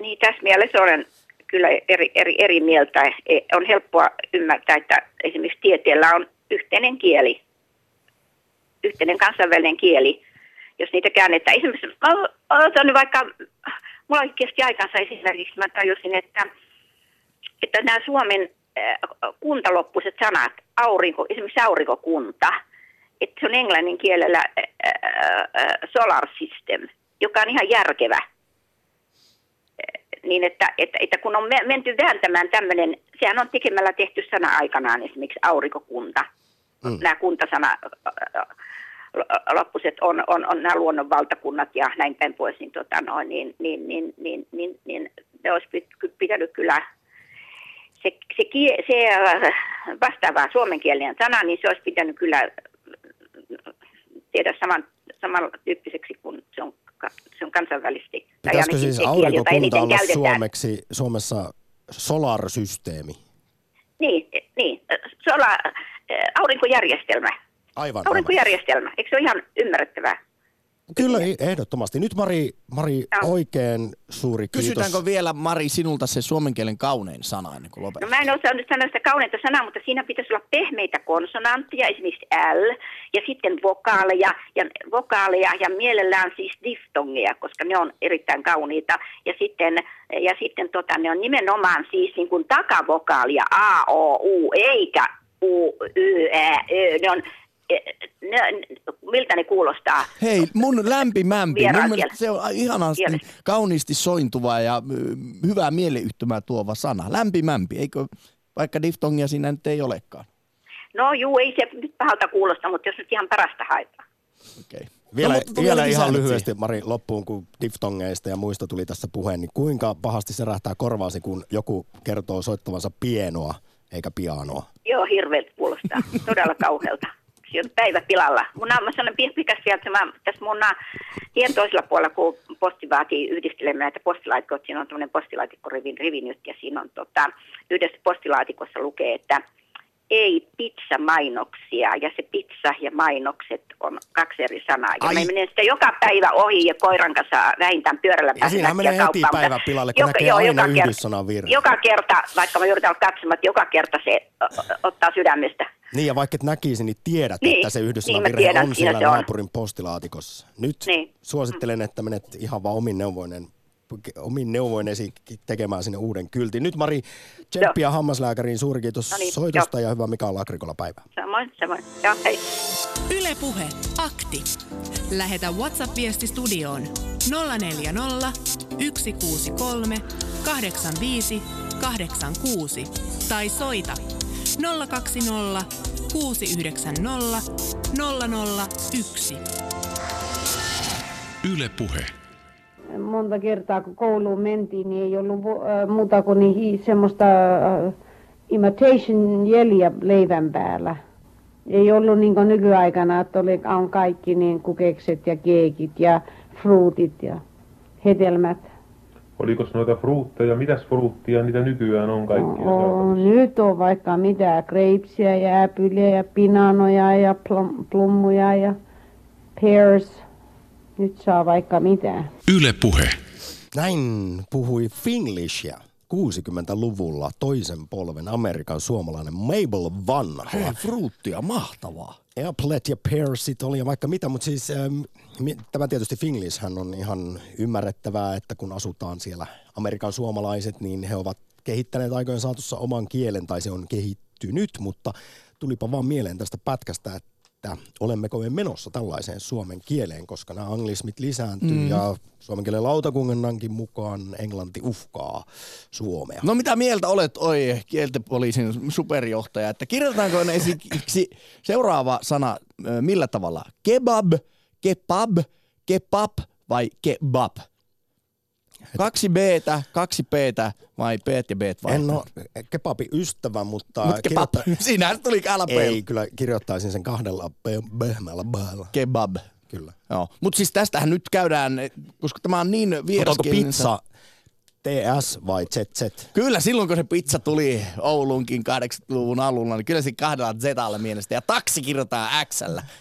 Niin, tässä mielessä olen kyllä eri, eri, eri mieltä. E, on helppoa ymmärtää, että esimerkiksi tieteellä on yhteinen kieli, yhteinen kansainvälinen kieli, jos niitä käännetään. Esimerkiksi otan vaikka mulla kesti aikansa esimerkiksi, mä tajusin, että, että nämä Suomen äh, kuntaloppuiset sanat, aurinko, esimerkiksi aurinkokunta, että se on englannin kielellä äh, äh, solar system, joka on ihan järkevä. Niin että, että, että kun on menty vääntämään tämmöinen, sehän on tekemällä tehty sana aikanaan esimerkiksi aurinkokunta. Mm. Nämä kuntasana loppuset on, on, on nämä luonnonvaltakunnat ja näin päin pois, niin, tota, no, niin, niin, niin, niin, niin, niin ne olisi pitänyt kyllä se, se, se äh, vastaava suomenkielinen sana, niin se olisi pitänyt kyllä tehdä saman, samantyyppiseksi kuin se on, se on kansainvälisesti. Pitäisikö siis aurinkokunta olla suomeksi, Suomessa solarsysteemi? Niin, niin solar, äh, aurinkojärjestelmä. Aivan. Aurinkojärjestelmä, eikö se ole ihan ymmärrettävää? Kyllä, ehdottomasti. Nyt Mari, Mari oikein suuri kiitos. Kysytäänkö vielä, Mari, sinulta se suomen kielen kaunein sana ennen kuin lopetetaan? No mä en osannut sanoa sitä kauneinta sanaa, mutta siinä pitäisi olla pehmeitä konsonantteja, esimerkiksi L, ja sitten vokaaleja, ja, vokaaleja, ja mielellään siis diftongeja, koska ne on erittäin kauniita. Ja sitten, ja sitten tota, ne on nimenomaan siis niin kuin takavokaalia, A, O, U, eikä U, Y, Ä, Ö. Ne on ne, miltä ne kuulostaa? Hei, mun lämpimämpi. Mun se on ihanasti kauniisti sointuva ja hyvää mieleyhtymää tuova sana. Lämpimämpi, eikö vaikka diftongia siinä nyt ei olekaan? No juu, ei se nyt pahalta kuulosta, mutta jos nyt ihan parasta haetaan. Okei. Okay. Vielä, no, vielä ihan lyhyesti, Mari, loppuun, kun diftongeista ja muista tuli tässä puheen, niin kuinka pahasti se rähtää korvaasi, kun joku kertoo soittavansa pienoa eikä pianoa? Joo, hirveältä kuulostaa. Todella kauhealta on päivä pilalla. Mun mä sanon pikas sieltä, mä, tässä mun tien toisella puolella, kun posti vaatii yhdistelemään näitä postilaatikkoja, siinä on tämmöinen postilaatikkorivin rivi nyt, ja siinä on tota, yhdessä postilaatikossa lukee, että ei pizza-mainoksia, ja se pizza ja mainokset on kaksi eri sanaa. Ja Ai. mä menen sitä joka päivä ohi ja koiran kanssa vähintään pyörällä Ja siinä menee heti päivä pilalle, kun joka, näkee joo, aina yhdyssanan virran. Joka kerta, vaikka mä yritän katsomaan, että joka kerta se ottaa sydämestä. Niin ja vaikka et näkisi, niin tiedät, niin, että se yhdyssanan niin, virhe on siellä naapurin postilaatikossa. Nyt niin. suosittelen, että menet ihan vaan omin neuvoinen omin neuvoin esiin tekemään sinne uuden kyltin. Nyt Mari, tsemppiä hammaslääkäriin. Suuri kiitos no niin, soitosta jo. ja hyvää Mika Lakrikola päivää. Samoin, samoin. Joo, hei. Yle Puhe, akti. Lähetä WhatsApp-viesti studioon 040 163 85 86 tai soita 020 690 001. Yle Puhe monta kertaa kun kouluun mentiin, niin ei ollut äh, muuta kuin niin semmoista äh, imitation jeliä leivän päällä. Ei ollut niin kuin nykyaikana, että oli, on kaikki niin kukekset ja keekit ja fruutit ja hedelmät. Oliko noita fruutteja? Mitäs fruuttia niitä nykyään on kaikkia? No, nyt on vaikka mitä, greipsiä ja äpyliä ja pinanoja ja plum, plummuja ja pears nyt saa vaikka mitä. Yle Puhe. Näin puhui Finglishia 60-luvulla toisen polven Amerikan suomalainen Mabel Vanha. Hei, fruuttia, mahtavaa. Applet ja Pearsit oli ja vaikka mitä, mutta siis ähm, tämä tietysti Finglishhän on ihan ymmärrettävää, että kun asutaan siellä Amerikan suomalaiset, niin he ovat kehittäneet aikojen saatossa oman kielen tai se on kehittynyt, mutta tulipa vaan mieleen tästä pätkästä, että olemmeko me menossa tällaiseen suomen kieleen, koska nämä anglismit lisääntyy mm. ja suomen kielen lautakunnankin mukaan englanti uhkaa suomea. No mitä mieltä olet, oi kieltepoliisin superjohtaja, että kirjoitetaanko ne esimerkiksi seuraava sana millä tavalla? Kebab, kebab, kebab vai kebab? Kaksi b kaksi p vai b ja b vai? En ole kebabi ystävä, mutta... Mut kebab. kirjoitta- Siinähän tuli LP. Ei, kyllä kirjoittaisin sen kahdella pehmeällä bäällä. Kebab. Kyllä. Joo. Mutta siis tästähän nyt käydään, koska tämä on niin vieraskielinen. pizza TS vai ZZ? Kyllä silloin, kun se pizza tuli Oulunkin 80-luvun alulla, niin kyllä se kahdella Zalla mielestä. Ja taksi kirjoittaa x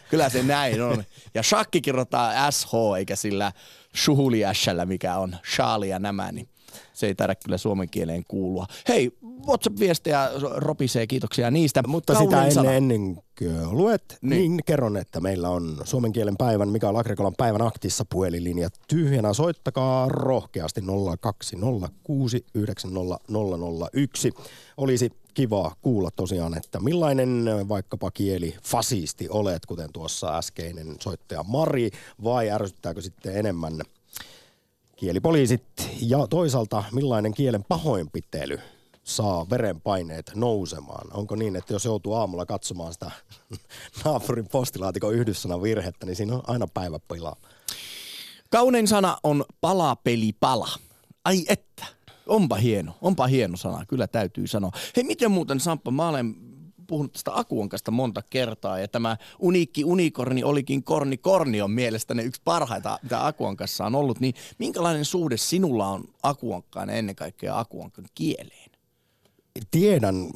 Kyllä se näin on. Ja shakki kirjoittaa SH, eikä sillä shuhuli mikä on Charlie ja nämä, niin se ei taida kyllä suomen kieleen kuulua. Hei, WhatsApp-viestejä ropisee, kiitoksia niistä. Mutta sitä sana. ennen, ennen kuin luet, Niin. niin. kerron, että meillä on suomen kielen päivän Mikael Agrikolan päivän aktissa puhelinlinja tyhjänä. Soittakaa rohkeasti 020690001. Olisi kiva kuulla tosiaan, että millainen vaikkapa kieli fasisti olet, kuten tuossa äskeinen soittaja Mari, vai ärsyttääkö sitten enemmän kielipoliisit ja toisaalta millainen kielen pahoinpitely saa verenpaineet nousemaan? Onko niin, että jos joutuu aamulla katsomaan sitä naapurin postilaatikon yhdyssanan virhettä, niin siinä on aina päivä pilaa. Kaunein sana on palapeli pala. Ai että, onpa hieno, onpa hieno sana, kyllä täytyy sanoa. Hei, miten muuten Samppa, mä olen puhunut tästä Akuankasta monta kertaa ja tämä uniikki unikorni olikin korni korni on mielestäni yksi parhaita, mitä Akuankassa on ollut. Niin minkälainen suhde sinulla on Akuankkaan ennen kaikkea Akuankan kieleen? Tiedän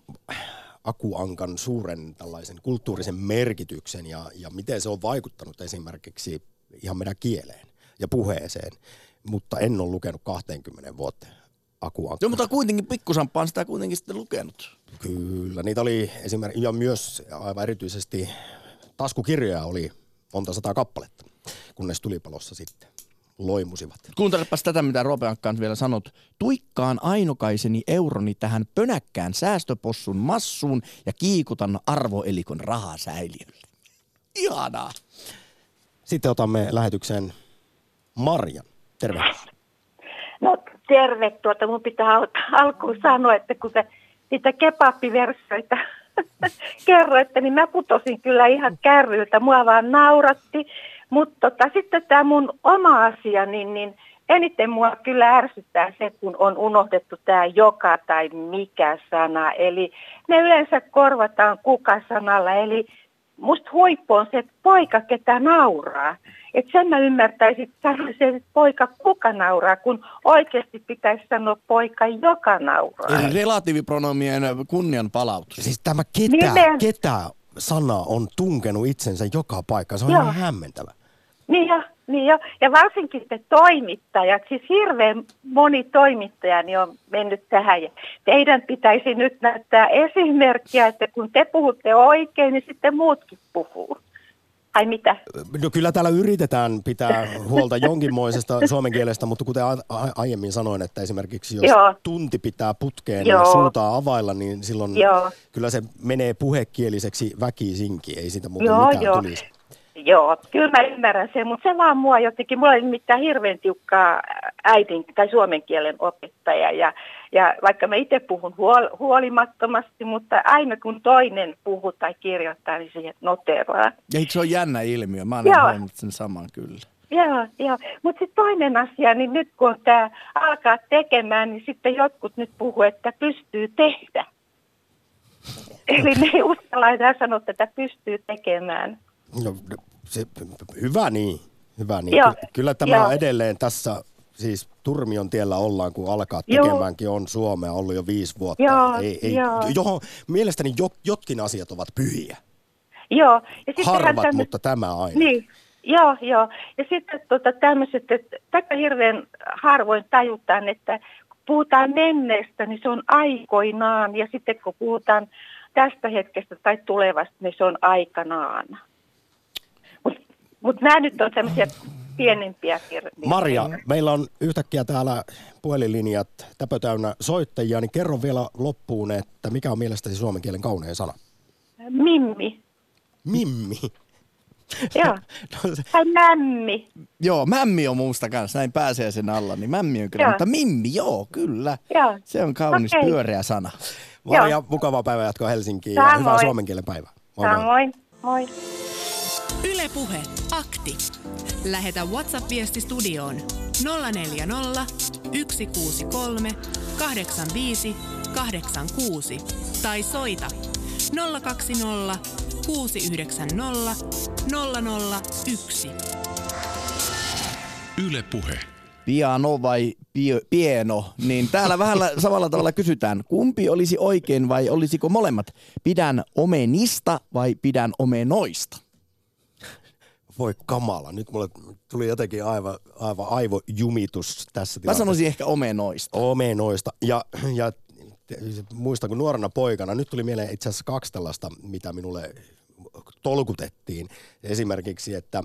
Akuankan suuren tällaisen kulttuurisen merkityksen ja, ja miten se on vaikuttanut esimerkiksi ihan meidän kieleen ja puheeseen, mutta en ole lukenut 20 vuoteen Akuankaa. Joo, mutta kuitenkin pikkusampaan sitä kuitenkin sitten lukenut. Kyllä, niitä oli esimerkiksi, ja myös aivan erityisesti taskukirjoja oli monta sataa kappaletta, kunnes tulipalossa sitten loimusivat. Kuuntelepas tätä, mitä Roope Ankkaan vielä sanot. Tuikkaan ainokaiseni euroni tähän pönäkkään säästöpossun massuun ja kiikutan arvoelikon rahasäiliölle. Ihanaa. Sitten otamme lähetykseen Marjan. Terve. No terve, tuota mun pitää al- alkuun sanoa, että kun te niitä kebappiversioita kerroitte, niin mä putosin kyllä ihan kärryiltä, mua vaan nauratti. Mutta tota, sitten tämä mun oma asia, niin, niin eniten mua kyllä ärsyttää se, kun on unohdettu tämä joka tai mikä sana. Eli ne yleensä korvataan kuka-sanalla, eli musta huippu on se, että poika ketä nauraa. Että sen mä ymmärtäisin, että sanoisin, että poika kuka nauraa, kun oikeasti pitäisi sanoa poika joka nauraa. Eli relatiivipronomien kunnian palautus. Siis tämä ketä, Nimen- ketä sana on tunkenut itsensä joka paikka. Se on Joo. ihan hämmentävä. Niin jo, niin jo. Ja varsinkin te toimittajat, siis hirveän moni toimittaja niin on mennyt tähän. Ja teidän pitäisi nyt näyttää esimerkkiä, että kun te puhutte oikein, niin sitten muutkin puhuu. Ai mitä? No kyllä täällä yritetään pitää huolta jonkinmoisesta suomen kielestä, mutta kuten a- aiemmin sanoin, että esimerkiksi jos Joo. tunti pitää putkeen Joo. ja suutaa availla, niin silloin Joo. kyllä se menee puhekieliseksi väkisinkin, ei siitä muuten Joo, mitään joo. tulisi. Joo, kyllä mä ymmärrän sen, mutta se vaan mua jotenkin, mulla oli nimittäin hirveän tiukkaa äidin tai suomen kielen opettaja ja, ja vaikka mä itse puhun huol, huolimattomasti, mutta aina kun toinen puhuu tai kirjoittaa, niin siihen noteraa. Ja se on jännä ilmiö? Mä oon Joo. huomannut sen saman kyllä. Joo, joo. Mutta sitten toinen asia, niin nyt kun tämä alkaa tekemään, niin sitten jotkut nyt puhuu, että pystyy tehdä. Eli ne ei uskalla enää sanoa, että pystyy tekemään. No, se, hyvä niin, hyvä niin. Joo, Ky- kyllä tämä joo. on edelleen tässä, siis Turmion tiellä ollaan, kun alkaa Joo. tekemäänkin, on Suomea ollut jo viisi vuotta. Joo, ei, ei, joo. Johon, mielestäni jo, jotkin asiat ovat pyhiä. Joo. Ja Harvat, tämmöset- mutta tämä aina. Niin, joo, joo. Ja sitten tota, tämmöiset, että tätä hirveän harvoin tajutaan, että puhutaan menneestä, niin se on aikoinaan. Ja sitten kun puhutaan tästä hetkestä tai tulevasta, niin se on aikanaan. Mutta mut nämä nyt on sellaisia pienempiä kirjoja. Maria, meillä on yhtäkkiä täällä puhelinlinjat täpö täynnä soittajia, niin kerro vielä loppuun, että mikä on mielestäsi suomen kielen kaunein sana? Mimmi. Mimmi. Joo. No, se- Tai mämmi. Joo, mämmi on muusta kanssa, näin pääsee sen alla, niin mämmi on kyllä, Joo. mutta mimmi, joo, kyllä. Joo. Se on kaunis Okei. pyöreä sana. Maria, mukavaa päivää jatkoa Helsinkiin ja Samoin. hyvää suomen kielen päivää. Moi moi. Samoin. Moi. Puhe. Akti. Lähetä WhatsApp-viesti studioon 040 163 85 86 tai soita 020 690 001. Yle Puhe. Piano vai pio, pieno, niin täällä vähän samalla tavalla kysytään, kumpi olisi oikein vai olisiko molemmat? Pidän omenista vai pidän omenoista? Voi kamala, nyt mulle tuli jotenkin aivan, aivan aivojumitus tässä Mä tilanteessa. sanoisin ehkä omenoista. Omenoista. Ja, ja muistan, kun nuorena poikana, nyt tuli mieleen itse asiassa kaksi tällaista, mitä minulle tolkutettiin. Esimerkiksi, että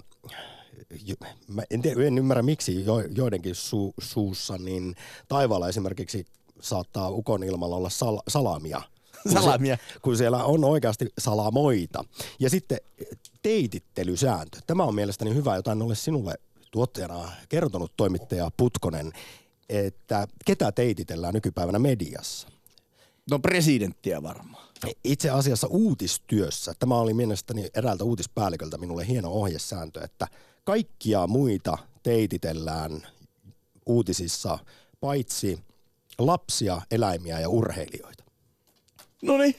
mä en, tiedä, en ymmärrä miksi jo, joidenkin su, suussa, niin taivaalla esimerkiksi saattaa ukon ilmalla olla sal, salamia. Kun se- Salamia. kun siellä on oikeasti salamoita. Ja sitten teitittelysääntö. Tämä on mielestäni hyvä, jota en ole sinulle tuottajana kertonut toimittaja Putkonen, että ketä teititellään nykypäivänä mediassa. No presidenttiä varmaan. Itse asiassa uutistyössä, tämä oli mielestäni eräältä uutispäälliköltä minulle hieno ohjesääntö, että kaikkia muita teititellään uutisissa, paitsi lapsia, eläimiä ja urheilijoita. No niin,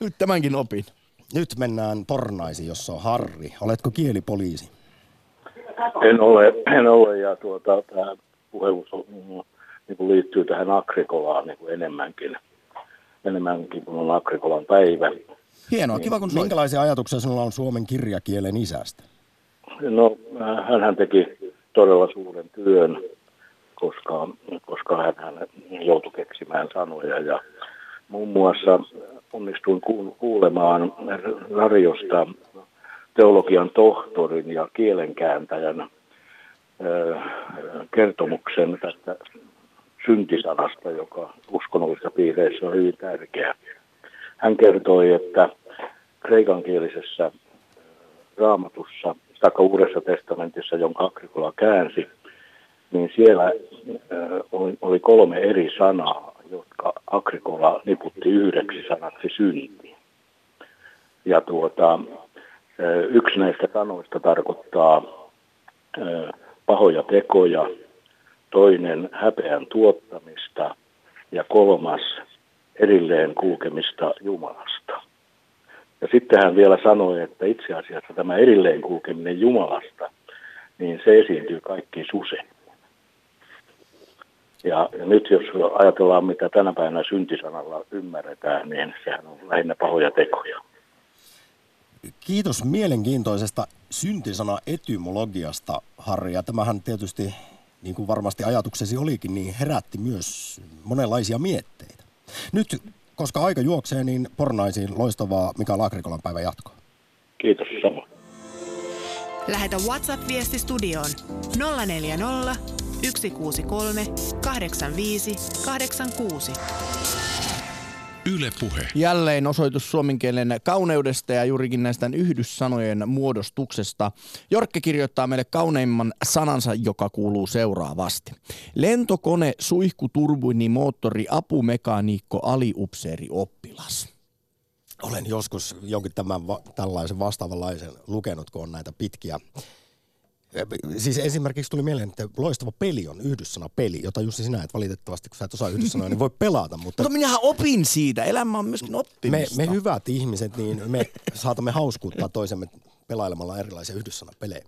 nyt tämänkin opin. Nyt mennään Pornaisiin, jossa on Harri. Oletko kielipoliisi? En ole, en ole ja tuota, tämä mm, niin kuin liittyy tähän Agrikolaan niin kuin enemmänkin, enemmänkin kuin on Agrikolan päivä. Hienoa, kiva kun soit. Minkälaisia ajatuksia sinulla on suomen kirjakielen isästä? No, hän teki todella suuren työn, koska, koska hän, hän joutui keksimään sanoja ja muun muassa onnistuin kuul- kuulemaan radiosta teologian tohtorin ja kielenkääntäjän kertomuksen tästä syntisanasta, joka uskonnollisissa piireissä on hyvin tärkeä. Hän kertoi, että kreikankielisessä raamatussa tai uudessa testamentissa, jonka Agrikola käänsi, niin siellä oli kolme eri sanaa, jotka Agrikola niputti yhdeksi sanaksi synti. Ja tuota, yksi näistä sanoista tarkoittaa pahoja tekoja, toinen häpeän tuottamista ja kolmas erilleen kulkemista Jumalasta. Ja sitten hän vielä sanoi, että itse asiassa tämä erilleen kulkeminen Jumalasta, niin se esiintyy kaikki usein. Ja, ja nyt jos ajatellaan, mitä tänä päivänä syntisanalla ymmärretään, niin sehän on lähinnä pahoja tekoja. Kiitos mielenkiintoisesta syntisana etymologiasta, Harri. Ja tämähän tietysti, niin kuin varmasti ajatuksesi olikin, niin herätti myös monenlaisia mietteitä. Nyt, koska aika juoksee, niin Pornaisiin loistavaa Mikael Agrikolan päivän jatkoa. Kiitos samoin. Lähetä WhatsApp-viesti studioon 040 163 85 86. Yle Puhe. Jälleen osoitus suomen kielen kauneudesta ja juurikin näistä yhdyssanojen muodostuksesta. Jorkke kirjoittaa meille kauneimman sanansa, joka kuuluu seuraavasti. Lentokone, suihku, turbini, moottori, apumekaniikko, aliupseeri, oppilas. Olen joskus jonkin tämän va- tällaisen vastaavanlaisen lukenut, kun on näitä pitkiä. Siis esimerkiksi tuli mieleen, että loistava peli on yhdyssana peli, jota Jussi sinä et valitettavasti, kun sä et osaa yhdyssanoja, niin voi pelata, mutta Mutta minähän opin siitä. Elämä on myöskin me, oppimista. me hyvät ihmiset, niin me saatamme hauskuuttaa toisemme pelailemalla erilaisia yhdyssanapelejä.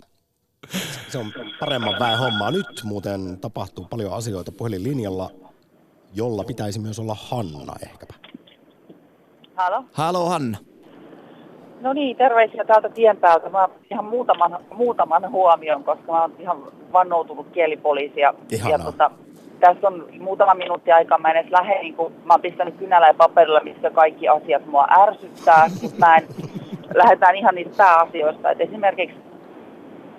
Se on paremman väen hommaa. Nyt muuten tapahtuu paljon asioita puhelinlinjalla, jolla pitäisi myös olla Hanna ehkäpä. Halo? Halo Hanna. No niin, terveisiä täältä tien päältä. Mä ihan muutaman, muutaman huomion, koska mä oon ihan vannoutunut kielipoliisi. Ja, Ihanaa. ja tota, tässä on muutama minuutti aikaa, mä en edes lähde, niin kuin, mä oon pistänyt kynällä ja paperilla, missä kaikki asiat mua ärsyttää, mä en, lähdetään ihan niistä pääasioista. Et esimerkiksi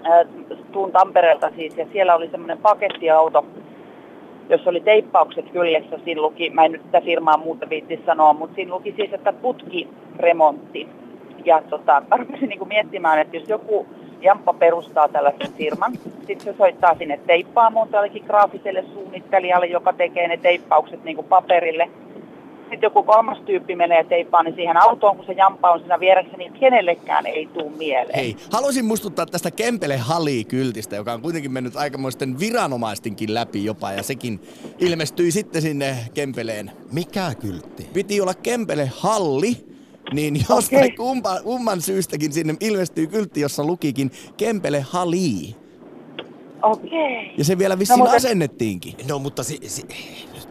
ää, tuun Tampereelta siis, ja siellä oli semmoinen pakettiauto, jossa oli teippaukset kyljessä, siinä luki, mä en nyt sitä firmaa muuta viitti sanoa, mutta siinä luki siis, että putkiremontti. Ja tota, mä rupesin niinku miettimään, että jos joku Jamppa perustaa tällaisen firman, sitten se soittaa sinne teippaamoon tällekin graafiselle suunnittelijalle, joka tekee ne teippaukset niinku paperille. Sitten joku kolmas tyyppi menee teippaan niin siihen autoon, kun se jampa on siinä vieressä, niin kenellekään ei tule mieleen. Hei, haluaisin muistuttaa tästä Kempele Hali-kyltistä, joka on kuitenkin mennyt aikamoisten viranomaistenkin läpi jopa, ja sekin ilmestyi sitten sinne Kempeleen. Mikä kyltti? Piti olla Kempele Halli, niin jostain okay. kumpa, kumman syystäkin sinne ilmestyi kyltti, jossa lukikin Kempele Hali. Okei. Ja se vielä vissiin No, mutta- asennettiinkin. No mutta si, si,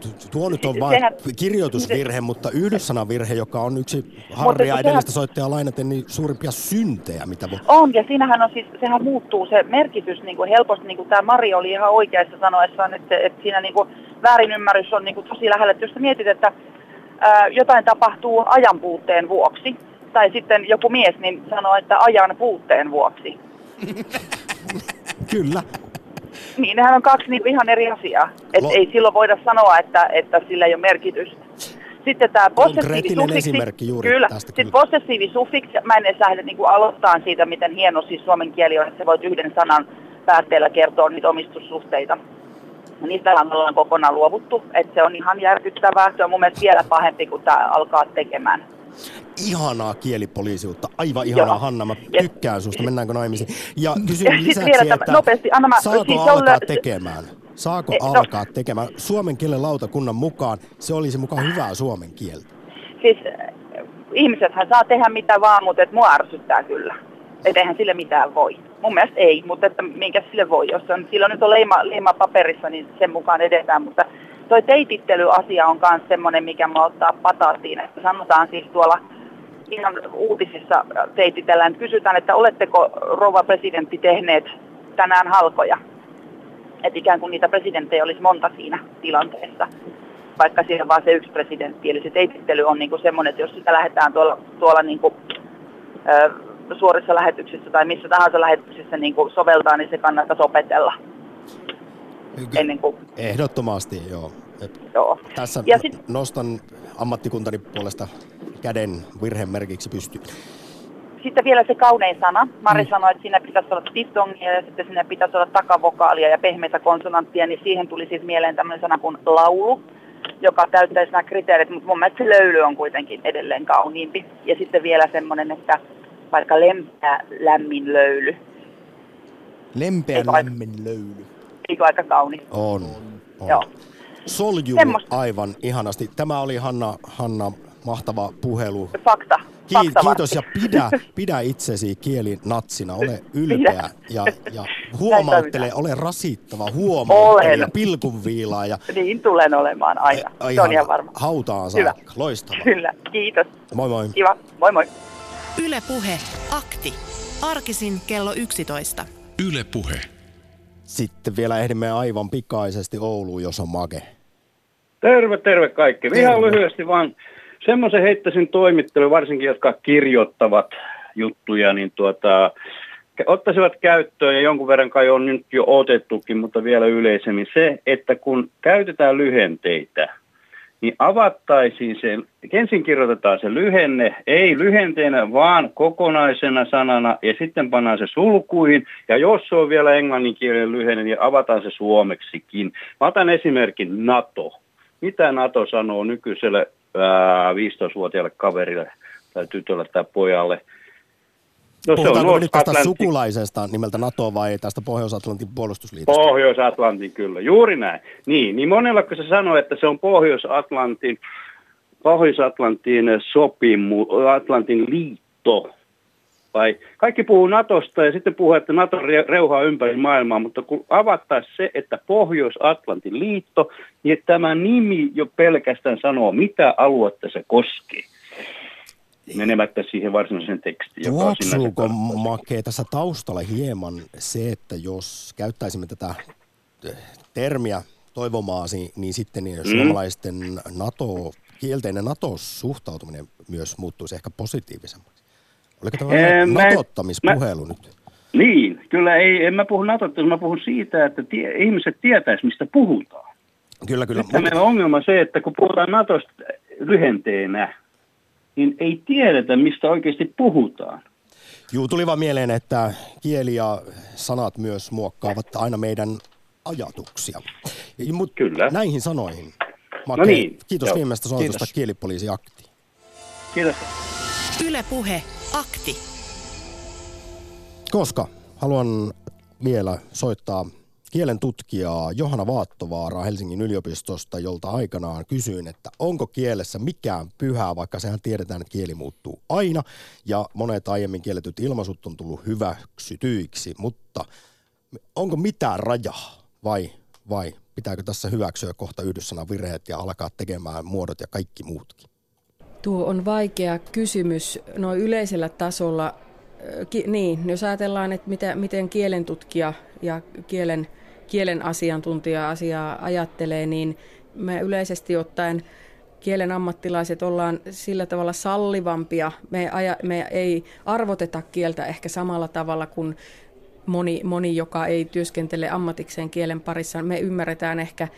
tu- tuo nyt on vain sehän- kirjoitusvirhe, mutta yhdyssanavirhe, joka on yksi Harria sehän- edellistä soittajaa lainaten niin suurimpia syntejä, mitä voi... On, ja siinähän on siis, sehän muuttuu se merkitys niin kuin helposti, niin kuin tämä Mari oli ihan oikeassa sanoessaan, että, että siinä niin kuin väärinymmärrys on niin kuin tosi lähellä. Että jos sä mietit, että ää, jotain tapahtuu ajan puutteen vuoksi, tai sitten joku mies niin sanoo, että ajan puutteen vuoksi, Kyllä. niin nehän on kaksi niin ihan eri asiaa. Et Lo- ei silloin voida sanoa, että, että sillä ei ole merkitystä. Sitten tämä juuri kyllä. tästä Sitten kyllä. possessiivisuffiksi, mä en edes lähde niin aloittaa siitä, miten hieno siis suomen kieli on, että sä voit yhden sanan päätteellä kertoa niitä omistussuhteita. Niistä ollaan kokonaan luovuttu, että se on ihan järkyttävää. Se on mun mielestä vielä pahempi, kun tämä alkaa tekemään. Ihanaa kielipoliisiutta. Aivan ihanaa, Joo. Hanna. Mä Ja- tykkään susta. Mennäänkö naimisiin? Ja Ja kysyn sit lisäksi, vielä että nopeasti, anna mä- saako siis on alkaa lö- tekemään? Saako Eh, no- alkaa tekemään? Suomen kielen lautakunnan mukaan se olisi mukaan hyvää suomen kieltä. Siis äh, ihmisethän saa tehdä mitä vaan, mutta et mua ärsyttää kyllä. Et eihän sille mitään voi. Mun mielestä ei, mutta että minkä sille voi. Jos on, silloin nyt on leima, leima paperissa, niin sen mukaan edetään. Mutta toi teitittely-asia on myös semmoinen, mikä mä ottaa pataattiin. Että sanotaan siis tuolla ihan uutisissa teititellään, että kysytään, että oletteko rouva presidentti tehneet tänään halkoja. Että ikään kuin niitä presidenttejä olisi monta siinä tilanteessa vaikka on vaan se yksi presidentti. Eli se teitittely on niinku semmoinen, että jos sitä lähdetään tuolla, tuolla niinku, ö, suorissa lähetyksissä tai missä tahansa lähetyksissä niinku soveltaa, niin se kannattaisi opetella ennen kuin Ehdottomasti, joo. Joo. Tässä Ja sit- nostan ammattikuntani puolesta käden virhemerkiksi pystyyn. Sitten vielä se kaunein sana. Mari Mm. sanoi, että siinä pitäisi olla diftongia ja sitten siinä pitäisi olla takavokaalia ja pehmeitä konsonanttia, niin siihen tuli siis mieleen tämmöinen sana kuin laulu, joka täyttäisi nämä kriteerit, mutta mun mielestä se löyly on kuitenkin edelleen kauniimpi. Ja sitten vielä semmoinen, että vaikka lempeä lämmin löyly, Lempeä Eikö aika- lämmin löyly. eikö aika kaunis? On. on. Joo. Soljuu Semmosta. aivan ihanasti. Tämä oli Hanna, Hanna mahtava puhelu. Fakta. Ki- kiitos ja pidä, pidä itsesi kielinatsina. Ole ylpeä ja, ja huomauttele, ole rasittava, huomauttele ja pilkunviilaa ja Niin tulen olemaan aina. eh, Se on ihan varma. hautaan saakka. Loistavaa. Kyllä, kiitos. Moi moi. Kiva. Moi moi. Yle Puhe. Akti. Arkisin kello 11. Yle Puhe. Sitten vielä ehdimme aivan pikaisesti Ouluun, jos on make. Terve, terve kaikki. Terve. Ihan lyhyesti vaan semmoisen heittäisin toimittelu, varsinkin jotka kirjoittavat juttuja, niin tuota, ottaisivat käyttöön, ja jonkun verran kai on nyt jo otettukin, mutta vielä yleisemmin se, että kun käytetään lyhenteitä, niin avattaisiin se, ensin kirjoitetaan se lyhenne, ei lyhenteenä, vaan kokonaisena sanana, ja sitten pannaan se sulkuihin, ja jos se on vielä englanninkielinen lyhenne, niin avataan se suomeksikin. Mä otan esimerkin NATO. Mitä NATO sanoo nykyiselle ää, 15-vuotiaalle kaverille tai tytölle tai pojalle? No, Puhutaanko me nyt tästä sukulaisesta nimeltä NATO vai tästä Pohjois-Atlantin puolustusliitosta? Pohjois-Atlantin, kyllä. Juuri näin. Niin, niin monella kun se sanoo, että se on Pohjois-Atlantin, Pohjois-Atlantin sopimu, Atlantin liitto. Vai kaikki puhuu Natosta ja sitten puhuu, että Nato re- reuhaa ympäri maailmaa, mutta kun avattaisiin se, että Pohjois-Atlantin liitto, niin tämä nimi jo pelkästään sanoo, mitä aluetta se koskee. Menemättä siihen varsinaiseen tekstiin, Tuoksuuko Make tässä taustalla hieman se, että jos käyttäisimme tätä eh, termiä toivomaasi, niin sitten niin Mm. suomalaisten NATO, kielteinen NATO-suhtautuminen myös muuttuisi ehkä positiivisemmaksi. Oliko tämä Ee, mä- natottamispuhelu nyt? Niin, kyllä ei, en mä puhu Natosta, mä puhun siitä, että tie, ihmiset tietäis, mistä puhutaan. Kyllä, kyllä. Nyt meillä on ongelma se, että kun puhutaan Natosta lyhenteenä, niin ei tiedetä, mistä oikeasti puhutaan. Juu, tuli vaan mieleen, että kieli ja sanat myös muokkaavat aina meidän ajatuksia. Mut Kyllä. Näihin sanoihin. Make, No niin, kiitos joo. viimeistä soitusta kielipoliisi Akti. Kiitos. Yle Puhe, akti. Koska haluan vielä soittaa kielen tutkijaa Johanna Vaattovaaraa Helsingin yliopistosta, jolta aikanaan kysyin, että onko kielessä mikään pyhää, vaikka sehän tiedetään, että kieli muuttuu aina ja monet aiemmin kielletyt ilmaisut on tullut hyväksytyiksi, mutta onko mitään rajaa vai, vai pitääkö tässä hyväksyä kohta yhdyssanavirheet ja alkaa tekemään muodot ja kaikki muutkin? Tuo on vaikea kysymys noin yleisellä tasolla. Ki, niin, jos ajatellaan, että mitä, miten kielen tutkija ja kielen, kielen asiantuntija asiaa ajattelee, niin me yleisesti ottaen kielen ammattilaiset ollaan sillä tavalla sallivampia. Me, aja, me ei arvoteta kieltä ehkä samalla tavalla kuin moni, moni, joka ei työskentele ammatikseen kielen parissa. Me ymmärretään ehkä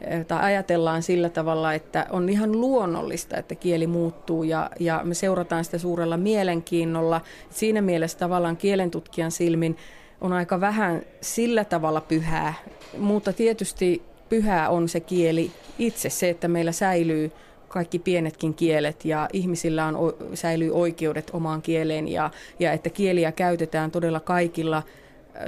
eh, tai ajatellaan sillä tavalla, että on ihan luonnollista, että kieli muuttuu ja, ja me seurataan sitä suurella mielenkiinnolla. Siinä mielessä tavallaan kielentutkijan silmin on aika vähän sillä tavalla pyhää, mutta tietysti pyhää on se kieli itse, se, että meillä säilyy kaikki pienetkin kielet ja ihmisillä on, säilyy oikeudet omaan kieleen ja, ja että kieliä käytetään todella kaikilla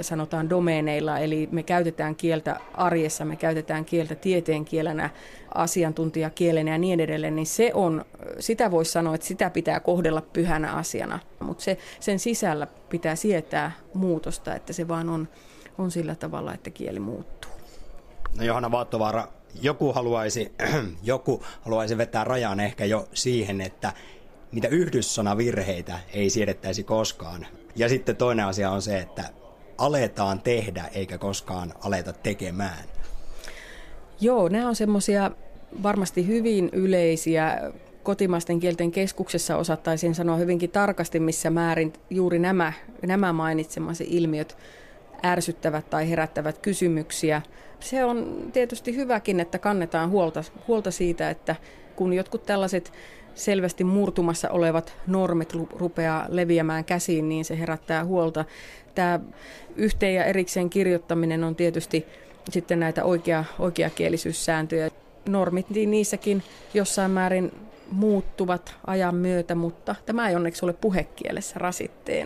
sanotaan domeeneilla, eli me käytetään kieltä arjessa, me käytetään kieltä tieteenkielenä, asiantuntijakielenä ja niin edelleen, niin se on, sitä voisi sanoa, että sitä pitää kohdella pyhänä asiana, mutta se, sen sisällä pitää sietää muutosta, että se vaan on, on sillä tavalla, että kieli muuttuu. No Johanna Vaattovaara, joku haluaisi, joku haluaisi vetää rajan ehkä jo siihen, että mitä yhdyssanavirheitä ei siedettäisi koskaan. Ja sitten toinen asia on se, että aletaan tehdä eikä koskaan aleta tekemään. Joo, nämä on semmoisia varmasti hyvin yleisiä. Kotimaisten kielten keskuksessa osattaisiin sanoa hyvinkin tarkasti, missä määrin juuri nämä, nämä mainitsemasi ilmiöt ärsyttävät tai herättävät kysymyksiä. Se on tietysti hyväkin, että kannetaan huolta, huolta siitä, että kun jotkut tällaiset selvästi murtumassa olevat normit rupeaa leviämään käsiin, niin se herättää huolta. Tämä yhteen ja erikseen kirjoittaminen on tietysti sitten näitä oikea, oikeakielisyyssääntöjä. Normit, niin niissäkin jossain määrin muuttuvat ajan myötä, mutta tämä ei onneksi ole puhekielessä rasitteena.